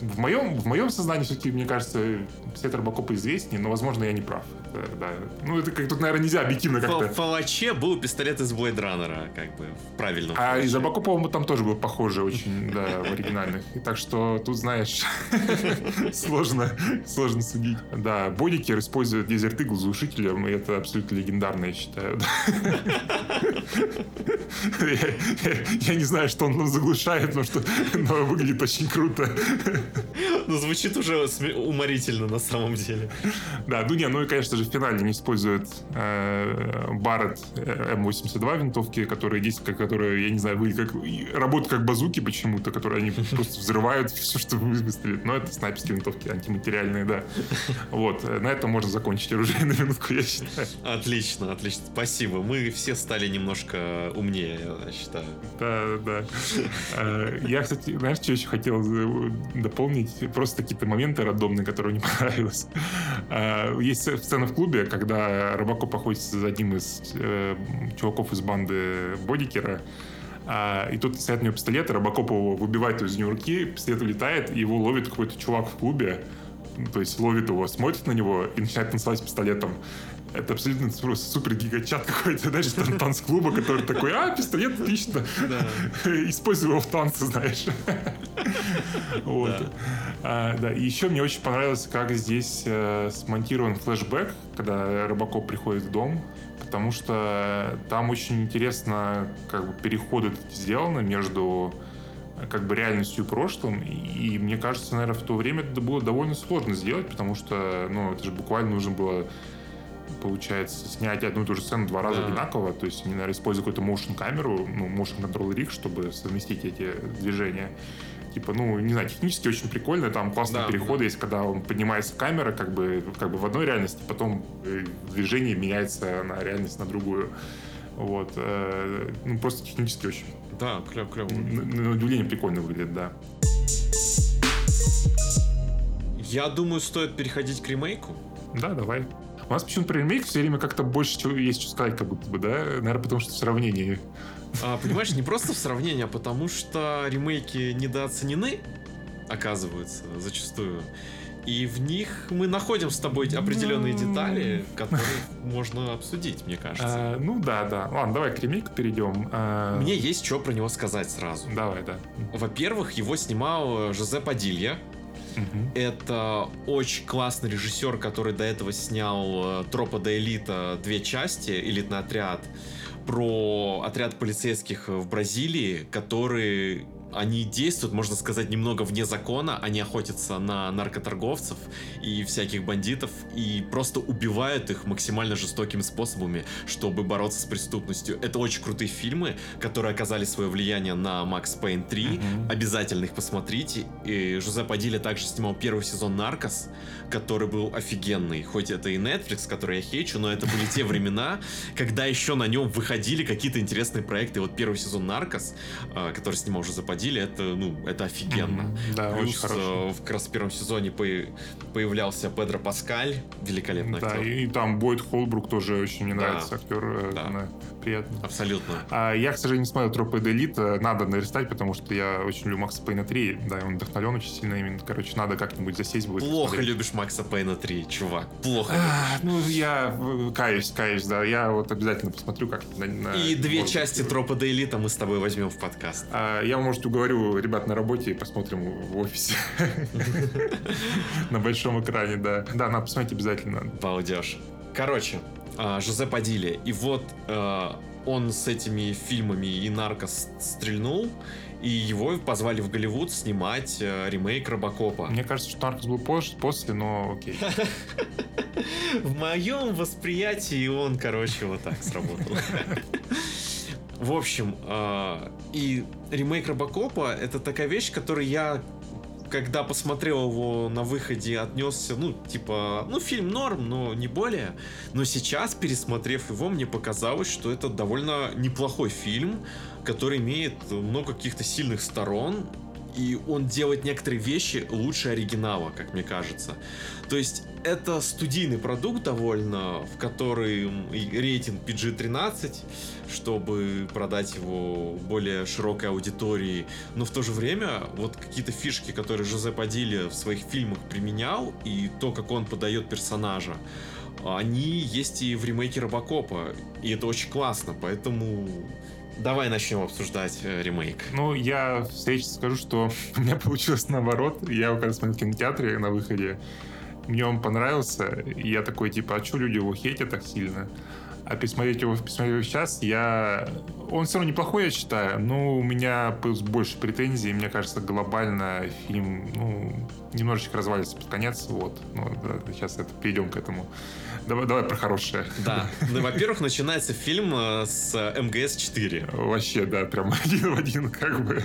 В моем, в моем сознании все-таки, мне кажется, Сейзер Робокоп известнее, но, возможно, я не прав. Это, да. Ну, это как тут, наверное, нельзя объективно В как-то. Фалаче был пистолет из Blade Runner, как бы, в правильном А из Робокопа, по-моему, там тоже был похожий очень, да, в оригинальных. И так что тут, знаешь, *laughs* сложно, сложно судить. Да, Бодикер использует Desert Eagle глушителем, и это абсолютно легендарно, я считаю. *laughs* Я- не знаю, что он заглушает, но, что, выглядит очень круто. Ну, звучит уже уморительно на самом деле. Да, ну не, ну и, конечно же, в финале не используют э, Барретт э, М82 винтовки, которые как- которые, я не знаю, вы как, работают как базуки почему-то, которые они *laughs* просто взрывают все, что вы выстрелит. Но это снайперские винтовки, антиматериальные, да. Вот, э, на этом можно закончить оружие на минутку, я считаю. Отлично, отлично. Спасибо. Мы все стали немножко умнее, я считаю. Да, да. Э, Я, кстати, знаешь, что еще хотел э, дополнить? Просто какие-то моменты рандомные, которые мне *laughs* понравились. Э, Есть сцена в клубе, когда Робокоп охотится за одним из э, чуваков из банды Бодикера, а, и тут стоят у него пистолет, Робокоп его выбивает из него руки, пистолет улетает, и его ловит какой-то чувак в клубе, то есть ловит его, смотрит на него и начинает танцевать пистолетом. Это абсолютно просто супер гигачат какой-то, знаешь, тан- танц-клуба, который такой, а, пистолет, отлично. *laughs* Используй его в танце, знаешь. *laughs* Вот. А, Да, и еще мне очень понравилось, как здесь э, смонтирован флешбэк, когда Робокоп приходит в дом, потому что там очень интересно как бы переходы сделаны между как бы реальностью и прошлым. И, и мне кажется, наверное, в то время это было довольно сложно сделать, потому что, ну, это же буквально нужно было получается, снять одну и ту же сцену два раза Да. одинаково. То есть они, наверное, используют какую-то motion камеру, ну, motion control rig, чтобы совместить эти движения. Типа, ну, не знаю, технически очень прикольно, там классные Да, переходы да. есть, когда он поднимается камера, как бы, как бы в одной реальности, потом э, движение меняется на реальность на другую. Вот. э, Ну, просто технически очень, Да, клево, клево. на, на удивление, прикольно выглядит, да. Я думаю, стоит переходить к ремейку. Да, давай. У нас почему-то про ремейк все время как-то больше чего есть что сказать, как будто бы, да? Наверное, потому что в сравнении. А, понимаешь, не просто в сравнении, а потому что ремейки недооценены, оказывается, зачастую. И в них мы находим с тобой определенные детали, которые можно обсудить, мне кажется. А, ну да, да. Ладно, давай к ремейку перейдем. А, Мне есть что про него сказать сразу. Давай, да. Во-первых, его снимал э, Жозе Падилья. Это очень классный режиссер, который до этого снял э, Тропа до Элита две части, элитный отряд, про отряд полицейских в Бразилии, которые они действуют, можно сказать, немного вне закона, они охотятся на наркоторговцев и всяких бандитов и просто убивают их максимально жестокими способами, чтобы бороться с преступностью. Это очень крутые фильмы, которые оказали свое влияние на Макс Пейн 3. Мгм. Обязательно их посмотрите. И Жозе Падилья также снимал первый сезон «Наркос», который был офигенный. Хоть это и Netflix, который я хейчу, но это были те времена, когда еще на нем выходили какие-то интересные проекты. Вот первый сезон «Наркос», а, который снимал Жозе Падилья, это, ну, это офигенно. Мгм. Да, очень Плюс хороший. э, в как раз в первом сезоне по- появлялся Педро Паскаль, великолепный Да, актер. и там Бойд Холбрук тоже очень мне Да. нравится актер. э, Да. да, приятно. Абсолютно. А я, к сожалению, не смотрел Тропы Элит. Надо нарестать, потому что я очень люблю Макса Пейна 3. Да, и он вдохновлен очень сильно именно. Короче, надо как-нибудь засесть будет. Плохо посмотреть. любишь Макса Пейна 3, чувак. Плохо. А, Ну, я э, каюсь, каюсь, да. Я вот обязательно посмотрю как на, на- И две части Тропа до Элита мы с тобой возьмем в подкаст. А, Я, может, уговорю ребят на работе и посмотрим в офисе. На большом экране, да. Да, надо посмотреть обязательно. Балдеж. Короче, а, Жозе Падилья. И вот а, он с этими фильмами и наркос стрельнул, и его позвали в Голливуд снимать а, ремейк Робокопа. Мне кажется, что Наркос был позже, после, но окей. *laughs* В моем восприятии он, короче, вот так сработал. *laughs* В общем, а, и ремейк Робокопа это такая вещь, которую я когда посмотрел его на выходе, отнесся, ну, типа, ну, фильм норм, но не более. Но сейчас, пересмотрев его, мне показалось, что это довольно неплохой фильм, который имеет много каких-то сильных сторон, и он делает некоторые вещи лучше оригинала, как мне кажется. То есть это студийный продукт довольно, в который рейтинг PG-13, чтобы продать его более широкой аудитории. Но в то же время вот какие-то фишки, которые Жозе Падилья в своих фильмах применял, и то, как он подает персонажа, они есть и в ремейке Робокопа. И это очень классно, поэтому давай начнем обсуждать э, ремейк. Ну, я встрече скажу, что *laughs* у меня получилось наоборот. Я его когда смотрел в кинотеатре на выходе, мне он понравился. И я такой, типа, а что люди его хейтят так сильно? А пересмотреть его, пересмотреть его сейчас, я... Он все равно неплохой, я считаю, но у меня больше претензий. Мне кажется, глобально фильм, ну, немножечко развалится под конец. Вот. Ну, да, сейчас это, перейдем к этому. Давай, давай про хорошее. Да. *laughs* Ну, во-первых, начинается фильм э, с МГС-4. Вообще, да, прям *laughs* один в один, как бы.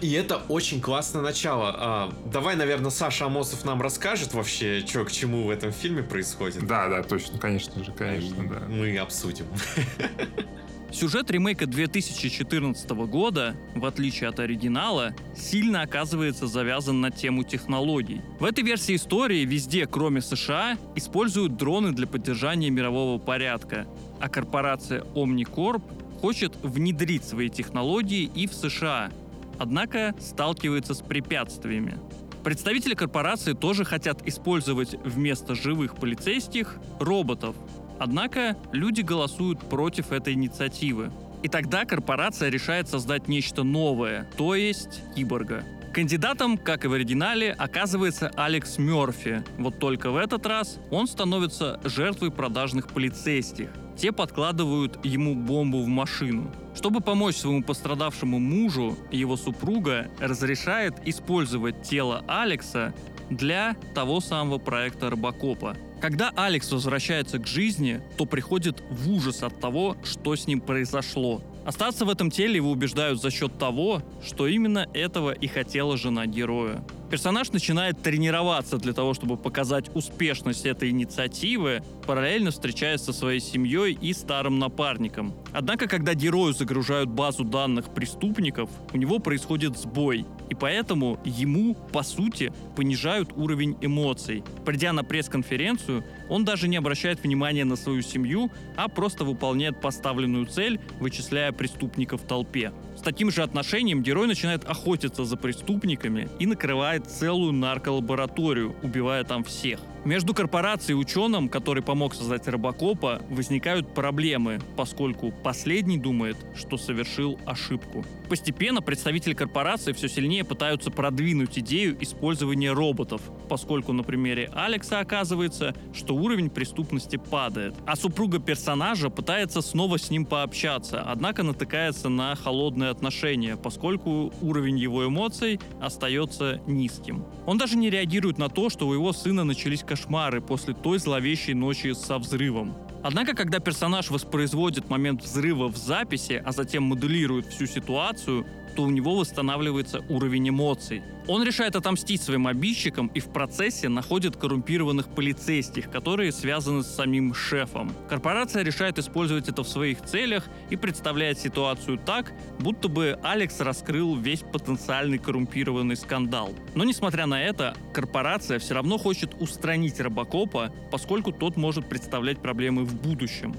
И это очень классное начало. А, давай, наверное, Саша Амосов нам расскажет вообще, что к чему в этом фильме происходит. Да, да, точно, конечно же, конечно, да. Мы обсудим. *laughs* Сюжет ремейка 2014 года, в отличие от оригинала, сильно оказывается завязан на тему технологий. В этой версии истории везде, кроме США, используют дроны для поддержания мирового порядка, а корпорация Omnicorp хочет внедрить свои технологии и в США, однако сталкивается с препятствиями. Представители корпорации тоже хотят использовать вместо живых полицейских роботов, Однако люди голосуют против этой инициативы. И тогда корпорация решает создать нечто новое, то есть киборга. Кандидатом, как и в оригинале, оказывается Алекс Мерфи. Вот только в этот раз он становится жертвой продажных полицейских. Те подкладывают ему бомбу в машину. Чтобы помочь своему пострадавшему мужу, его супруга разрешает использовать тело Алекса для того самого проекта Робокопа. Когда Алекс возвращается к жизни, то приходит в ужас от того, что с ним произошло. Остаться в этом теле его убеждают за счет того, что именно этого и хотела жена героя. Персонаж начинает тренироваться для того, чтобы показать успешность этой инициативы, параллельно встречаясь со своей семьей и старым напарником. Однако, когда герою загружают базу данных преступников, у него происходит сбой, и поэтому ему, по сути, понижают уровень эмоций. Придя на пресс-конференцию, он даже не обращает внимания на свою семью, а просто выполняет поставленную цель, вычисляя преступников в толпе. С таким же отношением герой начинает охотиться за преступниками и накрывает целую нарколабораторию, убивая там всех. Между корпорацией и ученым, который помог создать Робокопа, возникают проблемы, поскольку последний думает, что совершил ошибку. Постепенно представители корпорации все сильнее пытаются продвинуть идею использования роботов, поскольку на примере Алекса оказывается, что уровень преступности падает, а супруга персонажа пытается снова с ним пообщаться, однако натыкается на холодные отношения, поскольку уровень его эмоций остается низким. Он даже не реагирует на то, что у его сына начались кошмары после той зловещей ночи со взрывом. Однако, когда персонаж воспроизводит момент взрыва в записи, а затем моделирует всю ситуацию, то у него восстанавливается уровень эмоций. Он решает отомстить своим обидчикам и в процессе находит коррумпированных полицейских, которые связаны с самим шефом. Корпорация решает использовать это в своих целях и представляет ситуацию так, будто бы Алекс раскрыл весь потенциальный коррумпированный скандал. Но несмотря на это, корпорация все равно хочет устранить Робокопа, поскольку тот может представлять проблемы в будущем.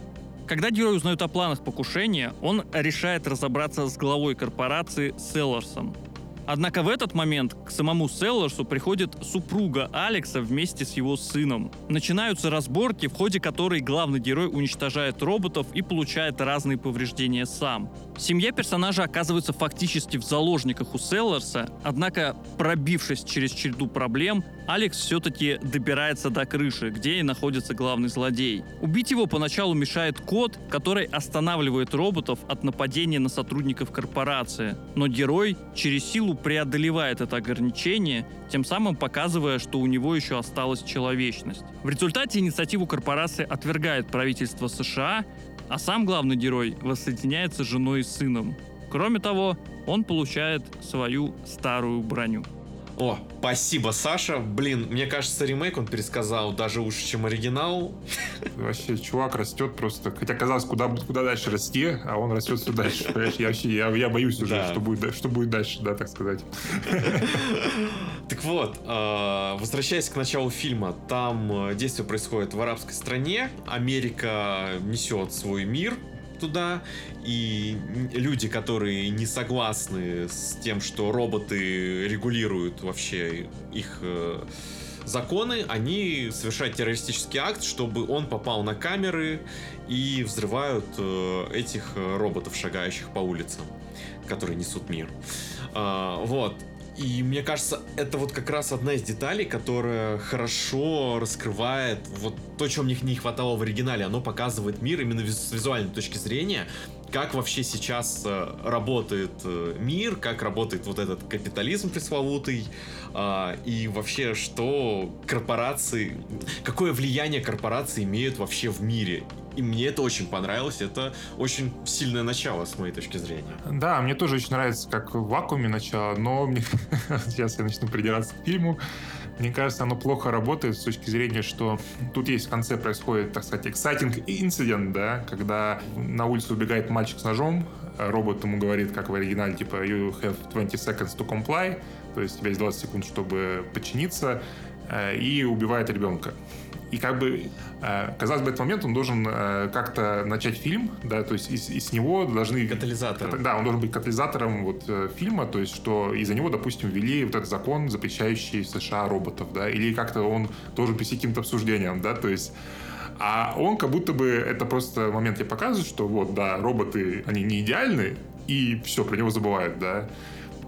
Когда герой узнает о планах покушения, он решает разобраться с главой корпорации Селларсом. Однако в этот момент к самому Селларсу приходит супруга Алекса вместе с его сыном. Начинаются разборки, в ходе которой главный герой уничтожает роботов и получает разные повреждения сам. Семья персонажа оказывается фактически в заложниках у Селларса, однако, пробившись через череду проблем, Алекс все-таки добирается до крыши, где и находится главный злодей. Убить его поначалу мешает код, который останавливает роботов от нападения на сотрудников корпорации. Но герой через силу преодолевает это ограничение, тем самым показывая, что у него еще осталась человечность. В результате инициативу корпорации отвергает правительство США, а сам главный герой воссоединяется с женой и сыном. Кроме того, он получает свою старую броню. О, спасибо, Саша. Блин, мне кажется, ремейк он пересказал даже лучше, чем оригинал. Вообще, чувак растет просто. Хотя казалось, куда, куда дальше расти, а он растет все дальше. Понимаешь, я вообще я, я боюсь уже, Да. что, будет, что будет дальше, да, так сказать. Так вот, э, возвращаясь к началу фильма, там э, действие происходит в арабской стране, Америка несет свой мир туда, и люди, которые не согласны с тем, что роботы регулируют вообще их э, законы, они совершают террористический акт, чтобы он попал на камеры и взрывают э, этих э, роботов, шагающих по улицам, которые несут мир. А, вот. И мне кажется, это вот как раз одна из деталей, которая хорошо раскрывает вот то, чего мне не хватало в оригинале. Оно показывает мир именно с визуальной точки зрения, как вообще сейчас э, работает э, мир, как работает вот этот капитализм пресловутый, э, и вообще, что корпорации, какое влияние корпорации имеют вообще в мире. И мне это очень понравилось, это очень сильное начало, с моей точки зрения. Да, мне тоже очень нравится, как в вакууме начало, но мне... *laughs* сейчас я начну придираться к фильму. Мне кажется, оно плохо работает с точки зрения, что тут есть в конце происходит, так сказать, exciting incident, да, когда на улицу убегает мальчик с ножом, робот ему говорит, как в оригинале, типа, you have 20 seconds to comply, то есть у тебя есть 20 секунд, чтобы подчиниться, э, и убивает ребенка. И как бы, э, казалось бы, этот момент он должен э, как-то начать фильм, да, то есть из, из него должны... Катализатором. Да, он должен быть катализатором вот э, фильма, то есть что из-за него, допустим, ввели вот этот закон, запрещающий в США роботов, да, или как-то он должен прийти к каким-то обсуждениям, да, то есть а он как будто бы это просто момент я показывает, что вот, да, роботы, они не идеальны, и все, про него забывают, да.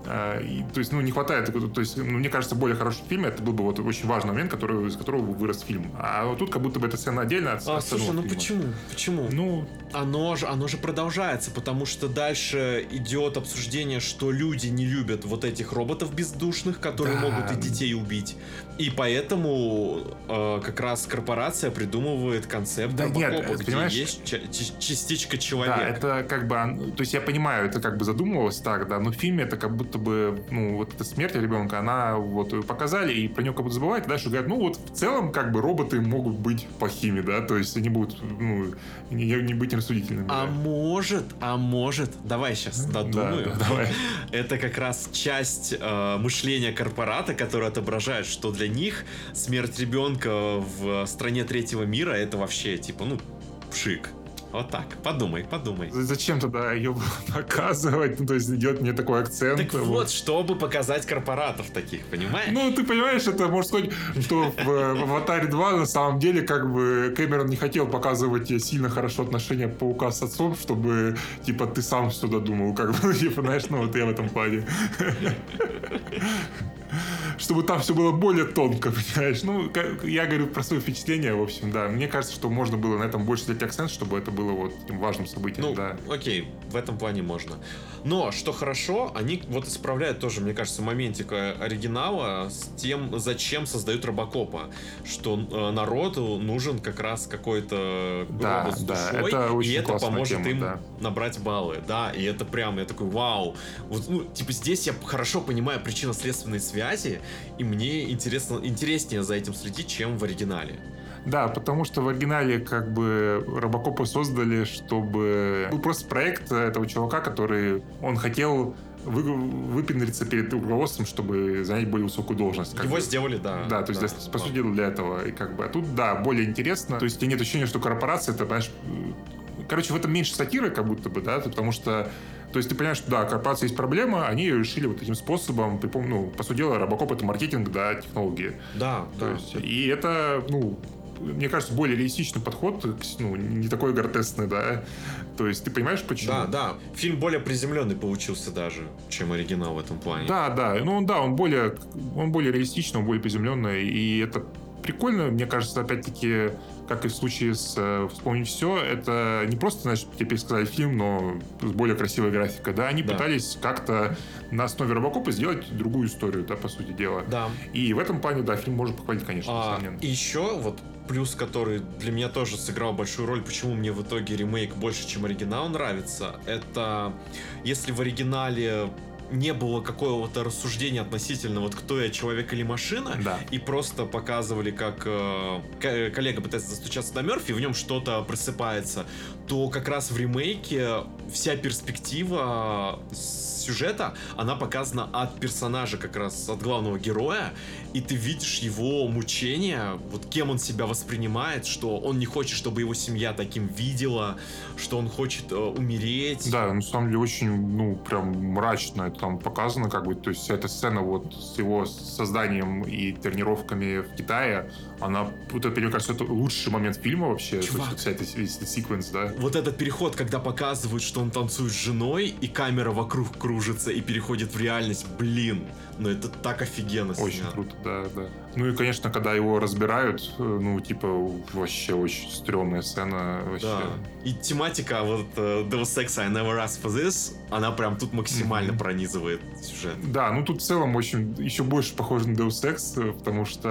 А, и, то есть, ну, не хватает, то есть, ну, мне кажется, более хороший фильм, это был бы вот очень важный момент, который, из которого вырос фильм. А вот тут как будто бы эта сцена отдельно от А, слушай, ну фильма. почему? Почему? Ну, оно же, оно же продолжается, потому что дальше идет обсуждение, что люди не любят вот этих роботов бездушных, которые Да. могут и детей убить. И поэтому э, как раз корпорация придумывает концепт Да нет, где понимаешь- есть ч- частичка человека. да, это как бы, то есть я понимаю, это как бы задумывалось так, да, но в фильме это как будто бы, ну, вот эта смерть ребенка, она вот показали, и про нее как будто забывают, и дальше говорят, ну, вот в целом, как бы роботы могут быть плохими, да, то есть они будут, ну, не, не быть рассудительными. А да. может, а может, давай сейчас додумаю. Да, да, давай. *laughs* Это как раз часть э, мышления корпората, которая отображает, что для них смерть ребенка в стране третьего мира это вообще типа, ну, пшик. Вот так. Подумай, подумай. Зачем тогда ее *laughs* показывать? Ну, то есть делать мне такой акцент. Так вот, чтобы показать корпоратов таких, понимаешь? Ну, ты понимаешь, это может сказать, что в, в «Аватаре 2» на самом деле как бы Кэмерон не хотел показывать сильно хорошо отношения Паука с отцом, чтобы, типа, ты сам все додумал, как бы, *laughs* типа, знаешь, ну, вот я в этом плане. *laughs* Чтобы там все было более тонко, понимаешь? Ну, я говорю про свои впечатления, в общем, да. Мне кажется, что можно было на этом больше сделать акцент, чтобы это было вот таким важным событием, Ну, да. окей, в этом плане можно. Но, что хорошо, они вот исправляют тоже, мне кажется, моментика оригинала с тем, зачем создают Робокопа. Что э, народу нужен как раз какой-то Да, робот с да, душой, это очень и это поможет тема, им да. набрать баллы. Да, и это прям, я такой, вау. Вот, ну, типа, здесь я хорошо понимаю причинно-следственные связи, и мне интересно, интереснее за этим следить, чем в оригинале. Да, потому что в оригинале как бы Робокопа создали, чтобы... Был просто проект этого чувака, который... Он хотел вы, выпендриться перед руководством, чтобы занять более высокую должность. Его бы. сделали, да. Да, то есть, для- по сути дела, для этого. И как бы, а тут, да, более интересно. То есть, нет ощущения, что корпорация, это, понимаешь, э, короче, в этом меньше сатиры, как будто бы, да, потому что то есть ты понимаешь, что да, корпорация есть проблема, они ее решили вот таким способом. При пом- Ну, по сути дела, Робокоп это маркетинг, да, технологии. Да, То да. есть, и это, ну, мне кажется, более реалистичный подход, ну, не такой гортесный, да. То есть ты понимаешь, почему? Да, да. Фильм более приземленный получился даже, чем оригинал в этом плане. Да, да. Ну, он, да, он более, он более реалистичный, он более приземленный, и это прикольно, мне кажется, опять-таки, как и в случае с э, «Вспомнить все», это не просто, значит, тебе пересказали фильм, но с более красивой графикой, да, они Да. пытались как-то на основе Робокопа сделать другую историю, да, по сути дела. Да. И в этом плане, да, фильм можно похвалить, конечно, А, несомненно. и еще вот плюс, который для меня тоже сыграл большую роль, почему мне в итоге ремейк больше, чем оригинал нравится, это если в оригинале не было какого-то рассуждения относительно вот кто я, человек или машина, Да. и просто показывали, как э, ко- коллега пытается достучаться до Мерфи, в нем что-то просыпается, то как раз в ремейке вся перспектива сюжета, она показана от персонажа, как раз от главного героя, и ты видишь его мучения, вот кем он себя воспринимает, что он не хочет, чтобы его семья таким видела, что он хочет э, умереть. Да, на самом деле очень, ну, прям мрачно это там показано, как бы, то есть эта сцена вот с его созданием и тренировками в Китае, она, вот это, мне кажется, это лучший момент фильма вообще, Чувак. есть вся эта весь этот секвенс, да. Вот этот переход, когда показывают, что он танцует с женой, и камера вокруг кружится и переходит в реальность, блин, ну это так офигенно Очень снято. круто, да, да. Ну и, конечно, когда его разбирают, э, ну, типа, вообще очень стрёмная сцена. Вообще. Да. И тематика вот э, Deus Ex I Never Asked for This, она прям тут максимально Мгм. пронизывает сюжет. Да, ну тут в целом очень еще больше похоже на Deus Ex, э, потому что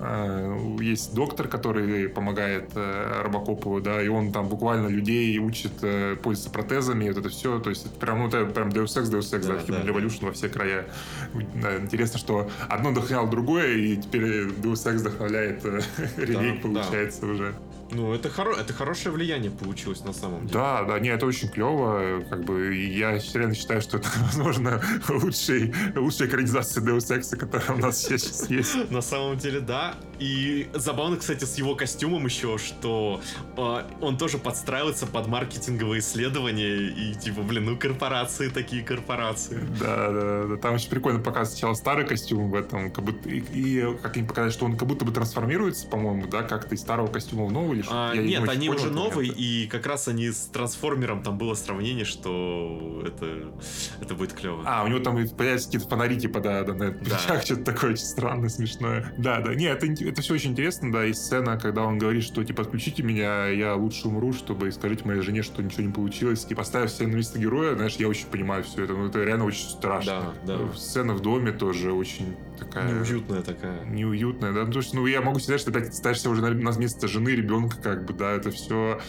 э, есть доктор, который помогает э, Робокопу, да, и он там буквально людей учит э, пользоваться протезами, вот это все, то есть это прям, ну, это прям Deus Ex, Deus Ex, да, Да, Human да. Revolution во все края. Да, интересно, что одно вдохновляло другое, и теперь Deus Ex вдохновляет э, *laughs* ремейк, да. получается, уже. Ну, это, хоро... это хорошее влияние получилось на самом деле. Да, да, не, это очень клево. Как бы я реально считаю, что это, *laughs* возможно, лучший, лучшая экранизация Deus Ex, которая у нас сейчас есть. *laughs* На самом деле, да. И забавно, кстати, с его костюмом еще, что э, он тоже подстраивается под маркетинговые исследования. И типа, блин, ну корпорации такие корпорации. Да, да, да. Там очень прикольно показывают сначала старый костюм в этом, как будто, и, и как они показали, что он как будто бы трансформируется, по-моему, да, как-то из старого костюма в новый что А, Я не нет, они уже новые, и как раз они с трансформером там было сравнение, что это, это будет клево. А, у него там появляются какие-то фонари, типа, да, да, на плечах, что-то такое очень странное, смешное. Да, да, не, это, это все очень интересно, да, и сцена, когда он говорит, что, типа, отключите меня, я лучше умру, чтобы скажите моей жене, что ничего не получилось, типа, поставив себя на место героя, знаешь, я очень понимаю все это, ну, это реально очень страшно. Да, да. Сцена в доме тоже очень такая... Неуютная такая. неуютная, да, ну, то есть, ну, я могу сказать, что опять ставишься уже на, на место жены, ребенка, как бы, да, это все,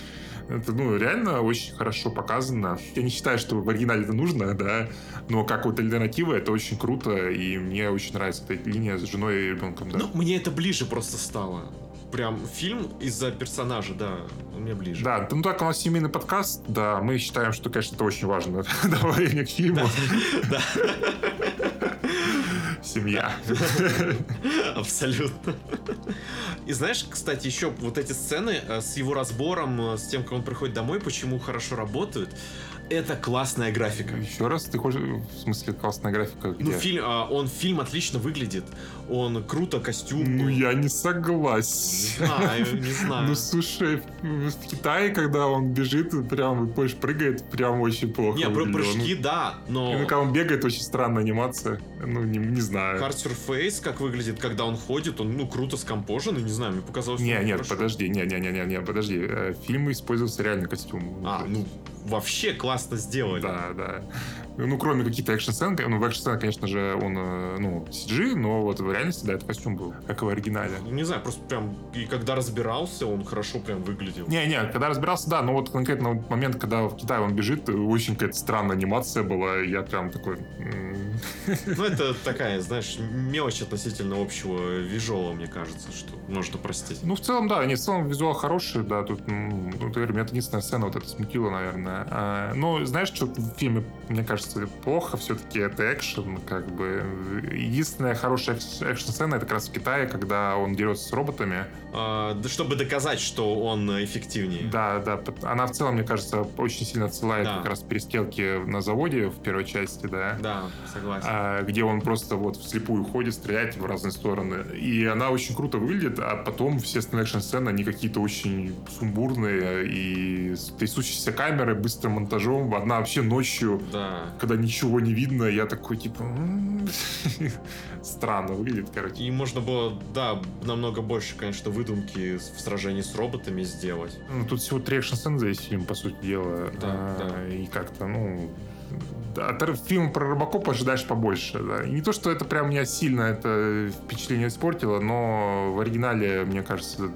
это, ну, реально очень хорошо показано. Я не считаю, что в оригинале это нужно, да, но как вот альтернатива это очень круто, и мне очень нравится эта линия с женой и ребенком, да. Ну, мне это ближе просто стало. Прям фильм из-за персонажа, да, он мне ближе. Да, ну так, у нас семейный подкаст, да, мы считаем, что, конечно, это очень важно добавление к фильму. Да, *laughs* Семья. *laughs* абсолютно. И знаешь, кстати, еще вот эти сцены э, с его разбором, э, с тем, как он приходит домой, почему хорошо работают, это классная графика. Еще раз, ты хочешь, в смысле, классная графика где? Ну, фильм, а, он фильм отлично выглядит. Он круто костюм. Ну, я не Не согласен. знаю, не *laughs* знаю. Ну, слушай, в Китае, когда он бежит, прям, больше прыгает, прям очень плохо Не, про прыжки, да, Ну, но и когда он бегает, очень странная анимация. Ну, не, не знаю. Hard Surface, как выглядит, когда он ходит, он, ну, круто скомпожен, и не знаю, мне показалось, что Не, нет, хорошо. подожди, не, не, не, не, не, подожди. Э, В фильме использовался реальный костюм. А, ну, вообще классно сделали. Да, да. Ну, кроме каких-то экшн-сцен, ну, в экшн-сценах, конечно же, он, э, ну, CG, но вот в реальности, да, это костюм был, как и в оригинале. Не знаю, просто прям, и когда разбирался, он хорошо прям выглядел. Не-не, когда разбирался, да, но вот конкретно момент, когда в Китае он бежит, очень какая-то странная анимация была, я прям такой... Ну, это такая, знаешь, мелочь относительно общего визуала, мне кажется, что можно простить. Ну, в целом, да, нет, в целом визуал хороший, да, тут, ну, ты говоришь, меня единственная сцена вот это смутила, наверное. А, ну, знаешь, что в фильме, мне кажется, плохо все-таки, это экшен, как бы. Единственная хорошая экш- экшн-сцена, это как раз в Китае, когда он дерется с роботами. А, да, чтобы доказать, что он эффективнее. Да, да, она в целом, мне кажется, очень сильно отсылает Да. как раз перестрелки на заводе в первой части, да. Да, согласен. а, где он просто вот вслепую ходит, стреляет в разные стороны. И она очень круто выглядит, а потом все остальные экшн-сцены, они какие-то очень сумбурные и с трясущейся камерой, быстрым монтажом. Одна вообще ночью, Да. Когда ничего не видно, я такой, типа... «М, *laughs* Странно выглядит, короче. И можно было, да, намного больше, конечно, выдумки в сражении с роботами сделать. Ну, тут всего три экшн-сцены за весь фильм, по сути дела. Да, А, И как-то, ну... да, От р- фильма про Робокопа ожидаешь побольше, да. И не то, что это прям меня сильно это впечатление испортило, но в оригинале, мне кажется,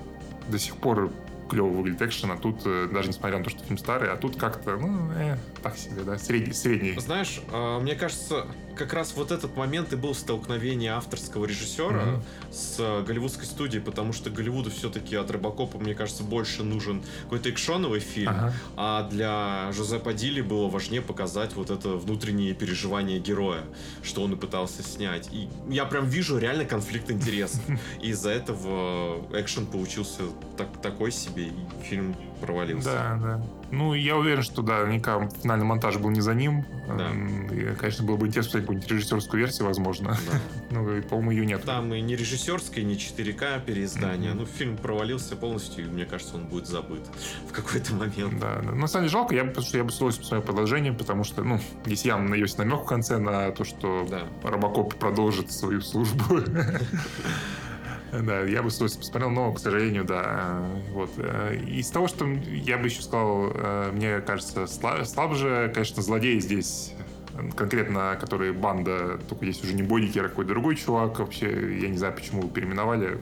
до сих пор клево выглядит экшен, а тут, э, даже несмотря на то, что фильм старый, а тут как-то, ну, э, так себе, да, средний. средний. Знаешь, а, мне кажется, как раз вот этот момент и был столкновение авторского режиссера Мгм. с а, голливудской студией, потому что Голливуду все-таки от Робокопа, мне кажется, больше нужен какой-то экшоновый фильм, Ага. а для Жозепа Дили было важнее показать вот это внутренние переживания героя, что он и пытался снять. И я прям вижу реально конфликт интересов. И *laughs* из-за этого экшен получился так- такой себе. себе, и фильм провалился. Да, да. Ну, я уверен, что да, наверняка финальный монтаж был не за ним. Да. И, конечно, было бы интересно посмотреть какую-нибудь режиссерскую версию, возможно. Да. *laughs* Ну, и, по-моему, ее нет. Там и не режиссерское, не 4К переиздание. Мгм. Ну, фильм провалился полностью, и мне кажется, он будет забыт в какой-то момент. Да, да. На самом деле жалко, я, бы- потому что я бы с удовольствием посмотрел продолжение, потому что, ну, здесь явно есть намек в конце на то, что Да. Робокоп продолжит свою службу. *laughs* *laughs* Да, я бы с удовольствием посмотрел, но, к сожалению, да. э, Вот. э, Из того, что я бы еще сказал, э, мне кажется, сла- слабже, конечно, злодеи здесь конкретно, которые банда, только здесь уже не Бодикер, а какой-то другой чувак. Вообще, я не знаю, почему его переименовали.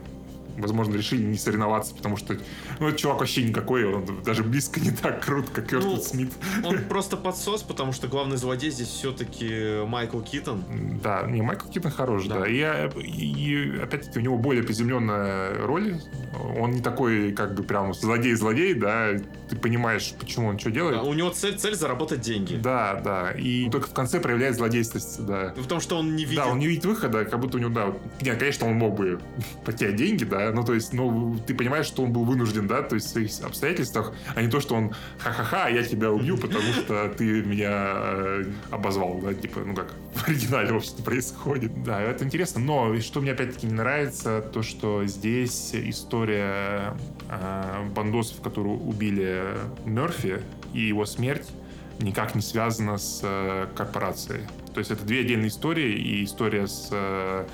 Возможно, решили не соревноваться, потому что ну, этот чувак вообще никакой, он даже близко не так крут, как Кертон Ну, Смит. Он *laughs* просто подсос, потому что главный злодей здесь все-таки Майкл Китон. Да, не, Майкл Китон хорош, да. Да. И, и, и, опять-таки у него более приземленная роль. Он не такой, как бы, прям злодей-злодей, да. Ты понимаешь, почему он что делает. А у него цель, цель заработать деньги. Да, да. И только в конце проявляет злодейство, да. В том, что он не видит. Да, он не видит выхода, как будто у него, да, нет, конечно, он мог бы *laughs* потерять деньги, да, ну, то есть, ну, ты понимаешь, что он был вынужден, да, то есть в своих обстоятельствах, а не то, что он ха-ха-ха, я тебя убью, потому что ты меня э, обозвал, да, типа, ну, как в оригинале, в общем-то, происходит. Да, это интересно, но что мне опять-таки не нравится, то, что здесь история э, бандосов, которые убили Мерфи и его смерть, никак не связана с э, корпорацией. То есть это две отдельные истории, и история с э,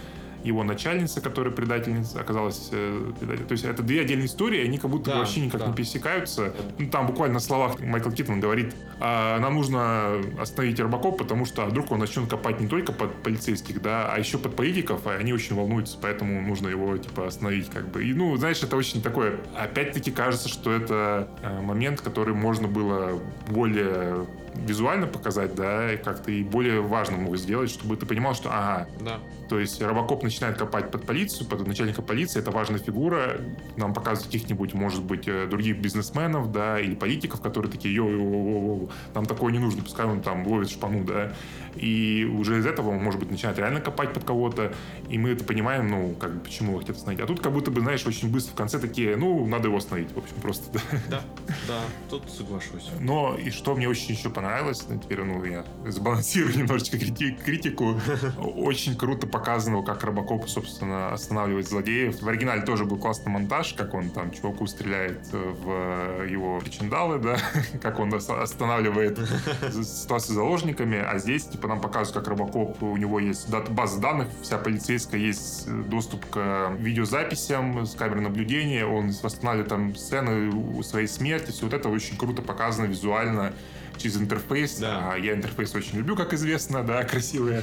его начальницей, которая предательница оказалась... э, предатель- То есть это две отдельные истории, они как будто Да, вообще никак да. не пересекаются. Ну, там буквально на словах Майкл Киттон говорит, «А, нам нужно остановить Робокоп, потому что вдруг он начнет копать не только под полицейских, да, а еще под политиков, и они очень волнуются, поэтому нужно его, типа, остановить, как бы. И, ну, знаешь, это очень такое... Опять-таки кажется, что это э, момент, который можно было более визуально показать, да, и как-то и более важным его сделать, чтобы ты понимал, что, ага, Да. то есть Робокоп начинает копать под полицию, под начальника полиции, это важная фигура, нам показывают каких-нибудь, может быть, э, других бизнесменов, да, или политиков, которые такие, йо, йо, йо, йо, нам такое не нужно, пускай он там ловит шпану, да, и уже из этого он, может быть, начинает реально копать под кого-то, и мы это понимаем, ну, как бы, почему его хотят остановить. А тут как будто бы, знаешь, очень быстро в конце такие, ну, надо его остановить, в общем, просто, да. Да, да, тут соглашусь. Но и что мне очень еще понравилось, ну, теперь, ну, я сбалансирую *laughs* немножечко крити- критику. Очень круто показано, как Робокоп, собственно, останавливает злодеев. В оригинале тоже был классный монтаж, как он там чуваку стреляет в его причиндалы, да, *laughs* как он ос- останавливает *laughs* ситуацию с заложниками, а здесь, типа, нам показывают, как Робокоп, у него есть база данных, вся полицейская, есть э, доступ к видеозаписям с камер наблюдения, он восстанавливает там сцены своей смерти, все вот это очень круто показано визуально через интерфейс. Да. А я интерфейс очень люблю, как известно, да, *laughs* красивые.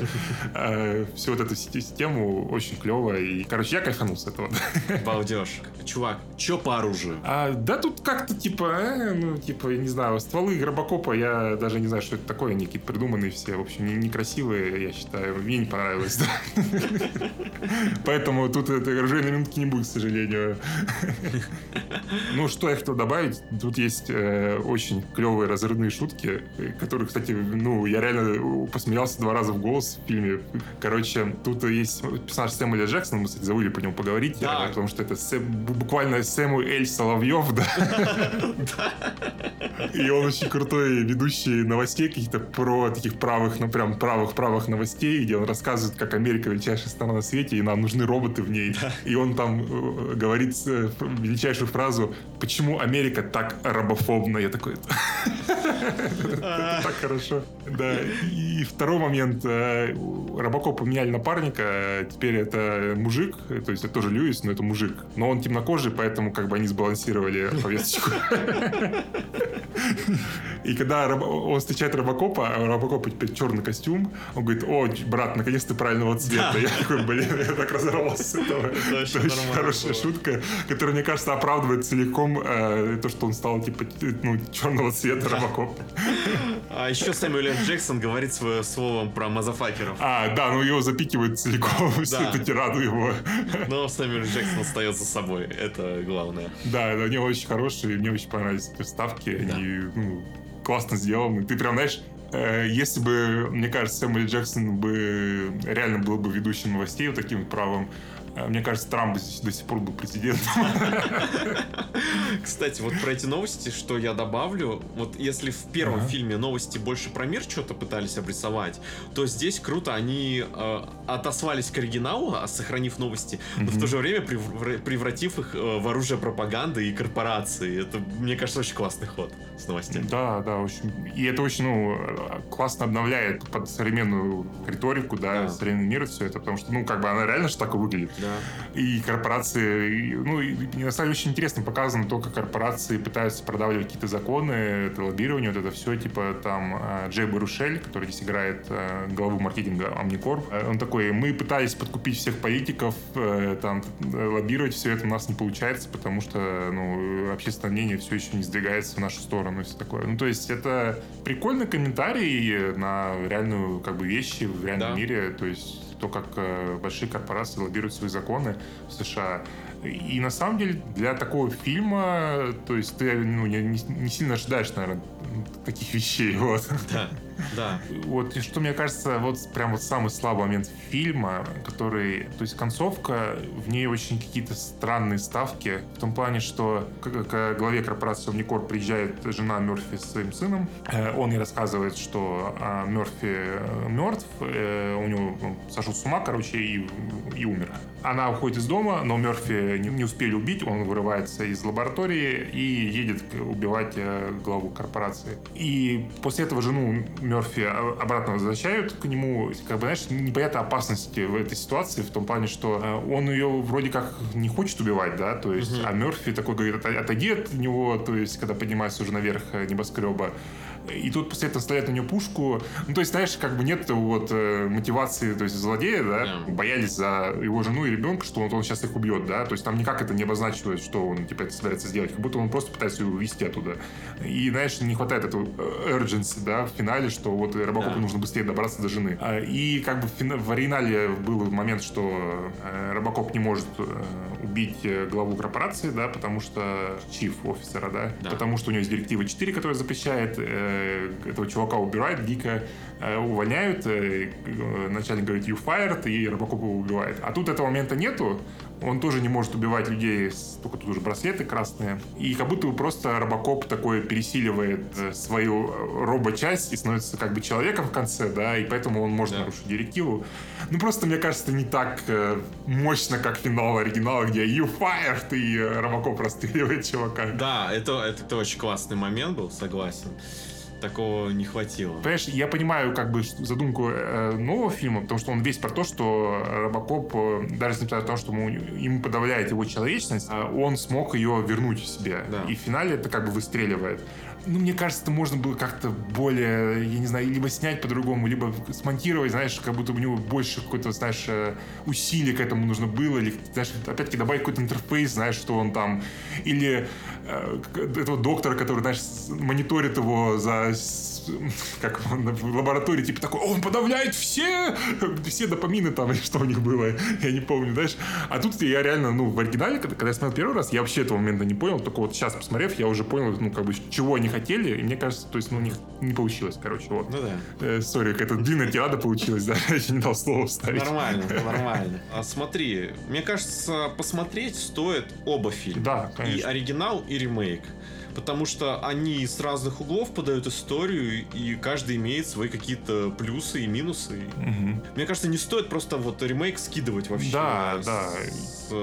*laughs* Все вот эту си- систему очень клево. И, короче, я кайфанул с этого. *laughs* Балдеж. Чувак, чё по оружию? А, да тут как-то типа, э, ну, типа, я не знаю, стволы Робокопа, я даже не знаю, что это такое, они какие-то придуманные все, в общем, не- некрасивые, я считаю, мне не понравилось, да. Поэтому тут это оружейной минутки не будет, к сожалению. Ну, что я хотел добавить, тут есть э, очень клевые разрывные шутки, э, которые, кстати, ну, я реально посмеялся два раза в голос в фильме. Короче, тут есть персонаж Сэмюэля Джексона, мы, кстати, забыли по нему поговорить, Да. э, потому что это Сэм- буквально Сэмуэль Соловьев, да. И он очень крутой ведущий новостей каких-то про таких правых, ну прям правых-правых новостей, где он рассказывает, как Америка величайшая страна на свете, и нам нужны роботы в ней. И он там э, говорит э, величайшую фразу «Почему Америка так рабофобна?» Я такой... Так хорошо. Да. И второй момент. э, у Робокопа поменяли напарника. э, Теперь это мужик. э, То есть это тоже Льюис, но это мужик. Но он темнокожий, поэтому как бы они сбалансировали *laughs* повесточку. И когда он встречает Робокопа, а у Робокопа теперь черный костюм, он говорит, о, брат, наконец ты правильного цвета. Я такой, блин, я так разорвался с этого. Это очень хорошая было. шутка, которая, мне кажется, оправдывает целиком э, то, что он стал, типа, ну, черного цвета Робокопа. А еще Сэмюэл. Джексон говорит свое словом про мазафакеров. А, да, ну его запикивают целиком, *laughs* всю Да. эту тираду его. Но Сэмюэл. Джексон остается собой. Это главное. Да, да, они очень хорошие, мне очень понравились эти вставки, они ну, классно сделаны. Ты прям, знаешь, э, если бы, мне кажется, Сэмюэл Джексон бы реально был бы ведущим новостей вот таким правым, Мне кажется, Трамп здесь до сих пор был президентом. *laughs* Кстати, вот про эти новости, что я добавлю, вот если в первом Ага. фильме новости больше про мир что-то пытались обрисовать, то здесь круто, они э, отослались к оригиналу, а сохранив новости, но в то же время прев- превратив их э, в оружие пропаганды и корпорации. Это, мне кажется, очень классный ход с новостями. Да, да, очень. И это очень, ну, классно обновляет под современную риторику, да, Да. современный мир и все это, потому что, ну, как бы она реально же так и выглядит. Да. И корпорации, ну, и, на самом деле очень интересно показано то, как корпорации пытаются продавливать какие-то законы, это лоббирование, вот это все, типа там э, Джей Барушель, который здесь играет э, главу маркетинга Omnicorp, э, он такой, мы пытались подкупить всех политиков, там, лоббировать все это у нас не получается, потому что, ну, общественное мнение все еще не сдвигается в нашу сторону и все такое. Ну, то есть это прикольный комментарий на реальную, как бы, вещи в реальном Да. мире, то есть то, как э, большие корпорации лоббируют свои законы в США. И на самом деле для такого фильма, то есть ты ну, не, не- сильно ожидаешь, наверное, таких вещей. *laughs* Вот. Да. Да. Вот, и что мне кажется, вот прям вот самый слабый момент фильма, который, то есть концовка, в ней очень какие-то странные ставки, в том плане, что к, к главе корпорации Omnicorp приезжает жена Мерфи с своим сыном, Э, он ей рассказывает, что а, Мерфи э, мертв, э, у него он сошел с ума, короче, и, и умер. Она уходит из дома, но Мерфи не, успели убить, он вырывается из лаборатории и едет убивать э, главу корпорации. И после этого жену Мерфи обратно возвращают к нему. Как бы, знаешь, непонятной опасности в этой ситуации, в том плане, что э, он ее вроде как не хочет убивать, да, то есть, Мгм. а Мерфи такой говорит, «Отойди- отойди от него, то есть, когда поднимается уже наверх э, небоскреба. И тут после этого стреляет на нее пушку. Ну, то есть, знаешь, как бы нет вот э, мотивации, то есть, злодея, да, Да. боялись за его жену и ребенка, что он, он сейчас их убьет, да, то есть там никак это не обозначивает, что он, типа, это собирается сделать, как будто он просто пытается ее увести оттуда. И, знаешь, не хватает этого э, urgency, да, в финале, что вот Робокопу Да. нужно быстрее добраться до жены. А, И как бы в, фина- в оригинале был момент, что э, Робокоп не может э, убить главу корпорации, да, потому что чиф офисера, да, Да. потому что у него есть директива 4, которая запрещает э, этого чувака убирает, Гика э, увольняют, э, э, начальник говорит you fired, и Робокоп его убивает. А тут этого момента нету, он тоже не может убивать людей, только тут уже браслеты красные. И как будто бы просто Робокоп такой пересиливает э, свою э, робо-часть и становится как бы человеком в конце, да, и поэтому он может Да. нарушить директиву. Ну просто, мне кажется, не так э, мощно, как финал оригинала, где you fired, и э, Робокоп расстреливает чувака. Да, это, это, это очень классный момент был, согласен. Такого не хватило. Понимаешь, я понимаю как бы задумку э, нового фильма, потому что он весь про то, что Робокоп, э, даже несмотря на то, что ему, ему подавляет его человечность, э, он смог ее вернуть в себе. Да. И в финале это как бы выстреливает. Ну, мне кажется, это можно было как-то более, я не знаю, либо снять по-другому, либо смонтировать, знаешь, как будто у него больше какой-то, знаешь, э, усилий к этому нужно было, или, знаешь, опять-таки добавить какой-то интерфейс, знаешь, что он там, или э, этого доктора, который, знаешь, мониторит его за *laughs* как в лаборатории, типа такой, он подавляет все, все допамины там, *laughs* или что у них было, я не помню, знаешь. А тут я реально, ну, в оригинале, когда, когда я смотрел первый раз, я вообще этого момента не понял, только вот сейчас, посмотрев, я уже понял, ну, как бы, чего они хотели, и мне кажется, то есть, ну, у них не получилось, короче, вот. Ну да. Э, Сори, какая-то длинная тирада получилась, *laughs* да, я еще не дал слова вставить. Нормально, нормально. А смотри, мне кажется, посмотреть стоит оба фильма. Да, И конечно. оригинал, и ремейк. Потому что они с разных углов подают историю, и каждый имеет свои какие-то плюсы и минусы. Мгм. Мне кажется, не стоит просто вот ремейк скидывать вообще Да, с, да.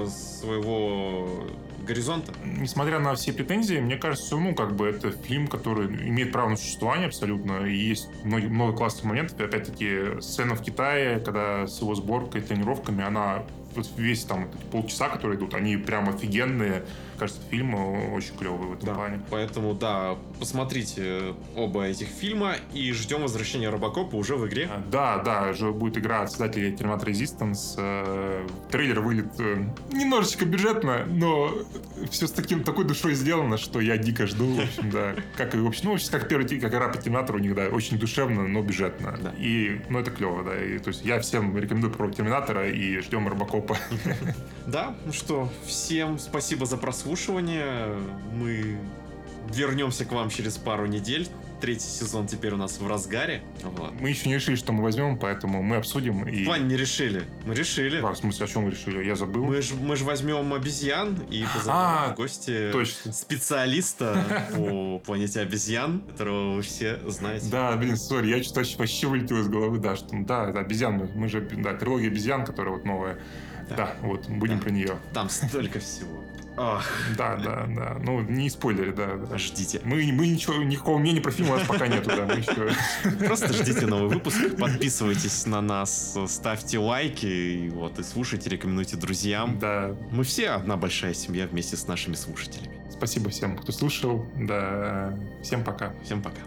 с своего горизонта. Несмотря на все претензии, мне кажется, ну, как бы это фильм, который имеет право на существование абсолютно. И есть много, много классных моментов. И опять-таки, сцена в Китае, когда с его сборкой, тренировками, она вот весь там полчаса, которые идут, они прям офигенные. Кажется, фильм э, очень клевый в этом плане. Поэтому, да, посмотрите оба этих фильма и ждем возвращения Робокопа уже в игре. А, Да, да, же будет игра от создателей Terminator Resistance. Э, Трейлер вылет э, немножечко бюджетно, но все с таким, такой душой сделано, что я дико жду. В общем, да. Как и, в общем, ну, вообще, как первый, как игра по Терминатору у них, да, очень душевно, но бюджетно. Да. И, ну, это клево, да. И, то есть я всем рекомендую про Терминатора и ждем Робокопа. *laughs* Да, ну что, всем спасибо за прослушивание. Мы вернемся к вам через пару недель. третий сезон теперь у нас в разгаре. Вот. Мы еще не решили, что мы возьмем, поэтому мы обсудим. И... В плане не решили. Мы решили. А, в смысле, о чем мы решили? Я забыл. Мы же мы ж возьмем обезьян и *gasps* позовем А, в гости точно. специалиста *laughs* по планете обезьян, которого вы все знаете. Да, блин, сори, я что-то вообще, вылетел из головы, да, что, да, это обезьян, мы, мы же, да, трилогия обезьян, которая вот новая, Да. да, вот, будем Да. про нее. Там столько всего. Ах, Да, да, да, ну, не спойлери, да, да. ждите. Мы, мы ничего, никакого мнения про фильм у нас пока нету, да, мы еще... Просто ждите новый выпуск, подписывайтесь на нас, ставьте лайки, и вот, и слушайте, рекомендуйте друзьям. Да, Мы все одна большая семья вместе с нашими слушателями. спасибо всем, кто слушал, да, всем пока. Всем пока.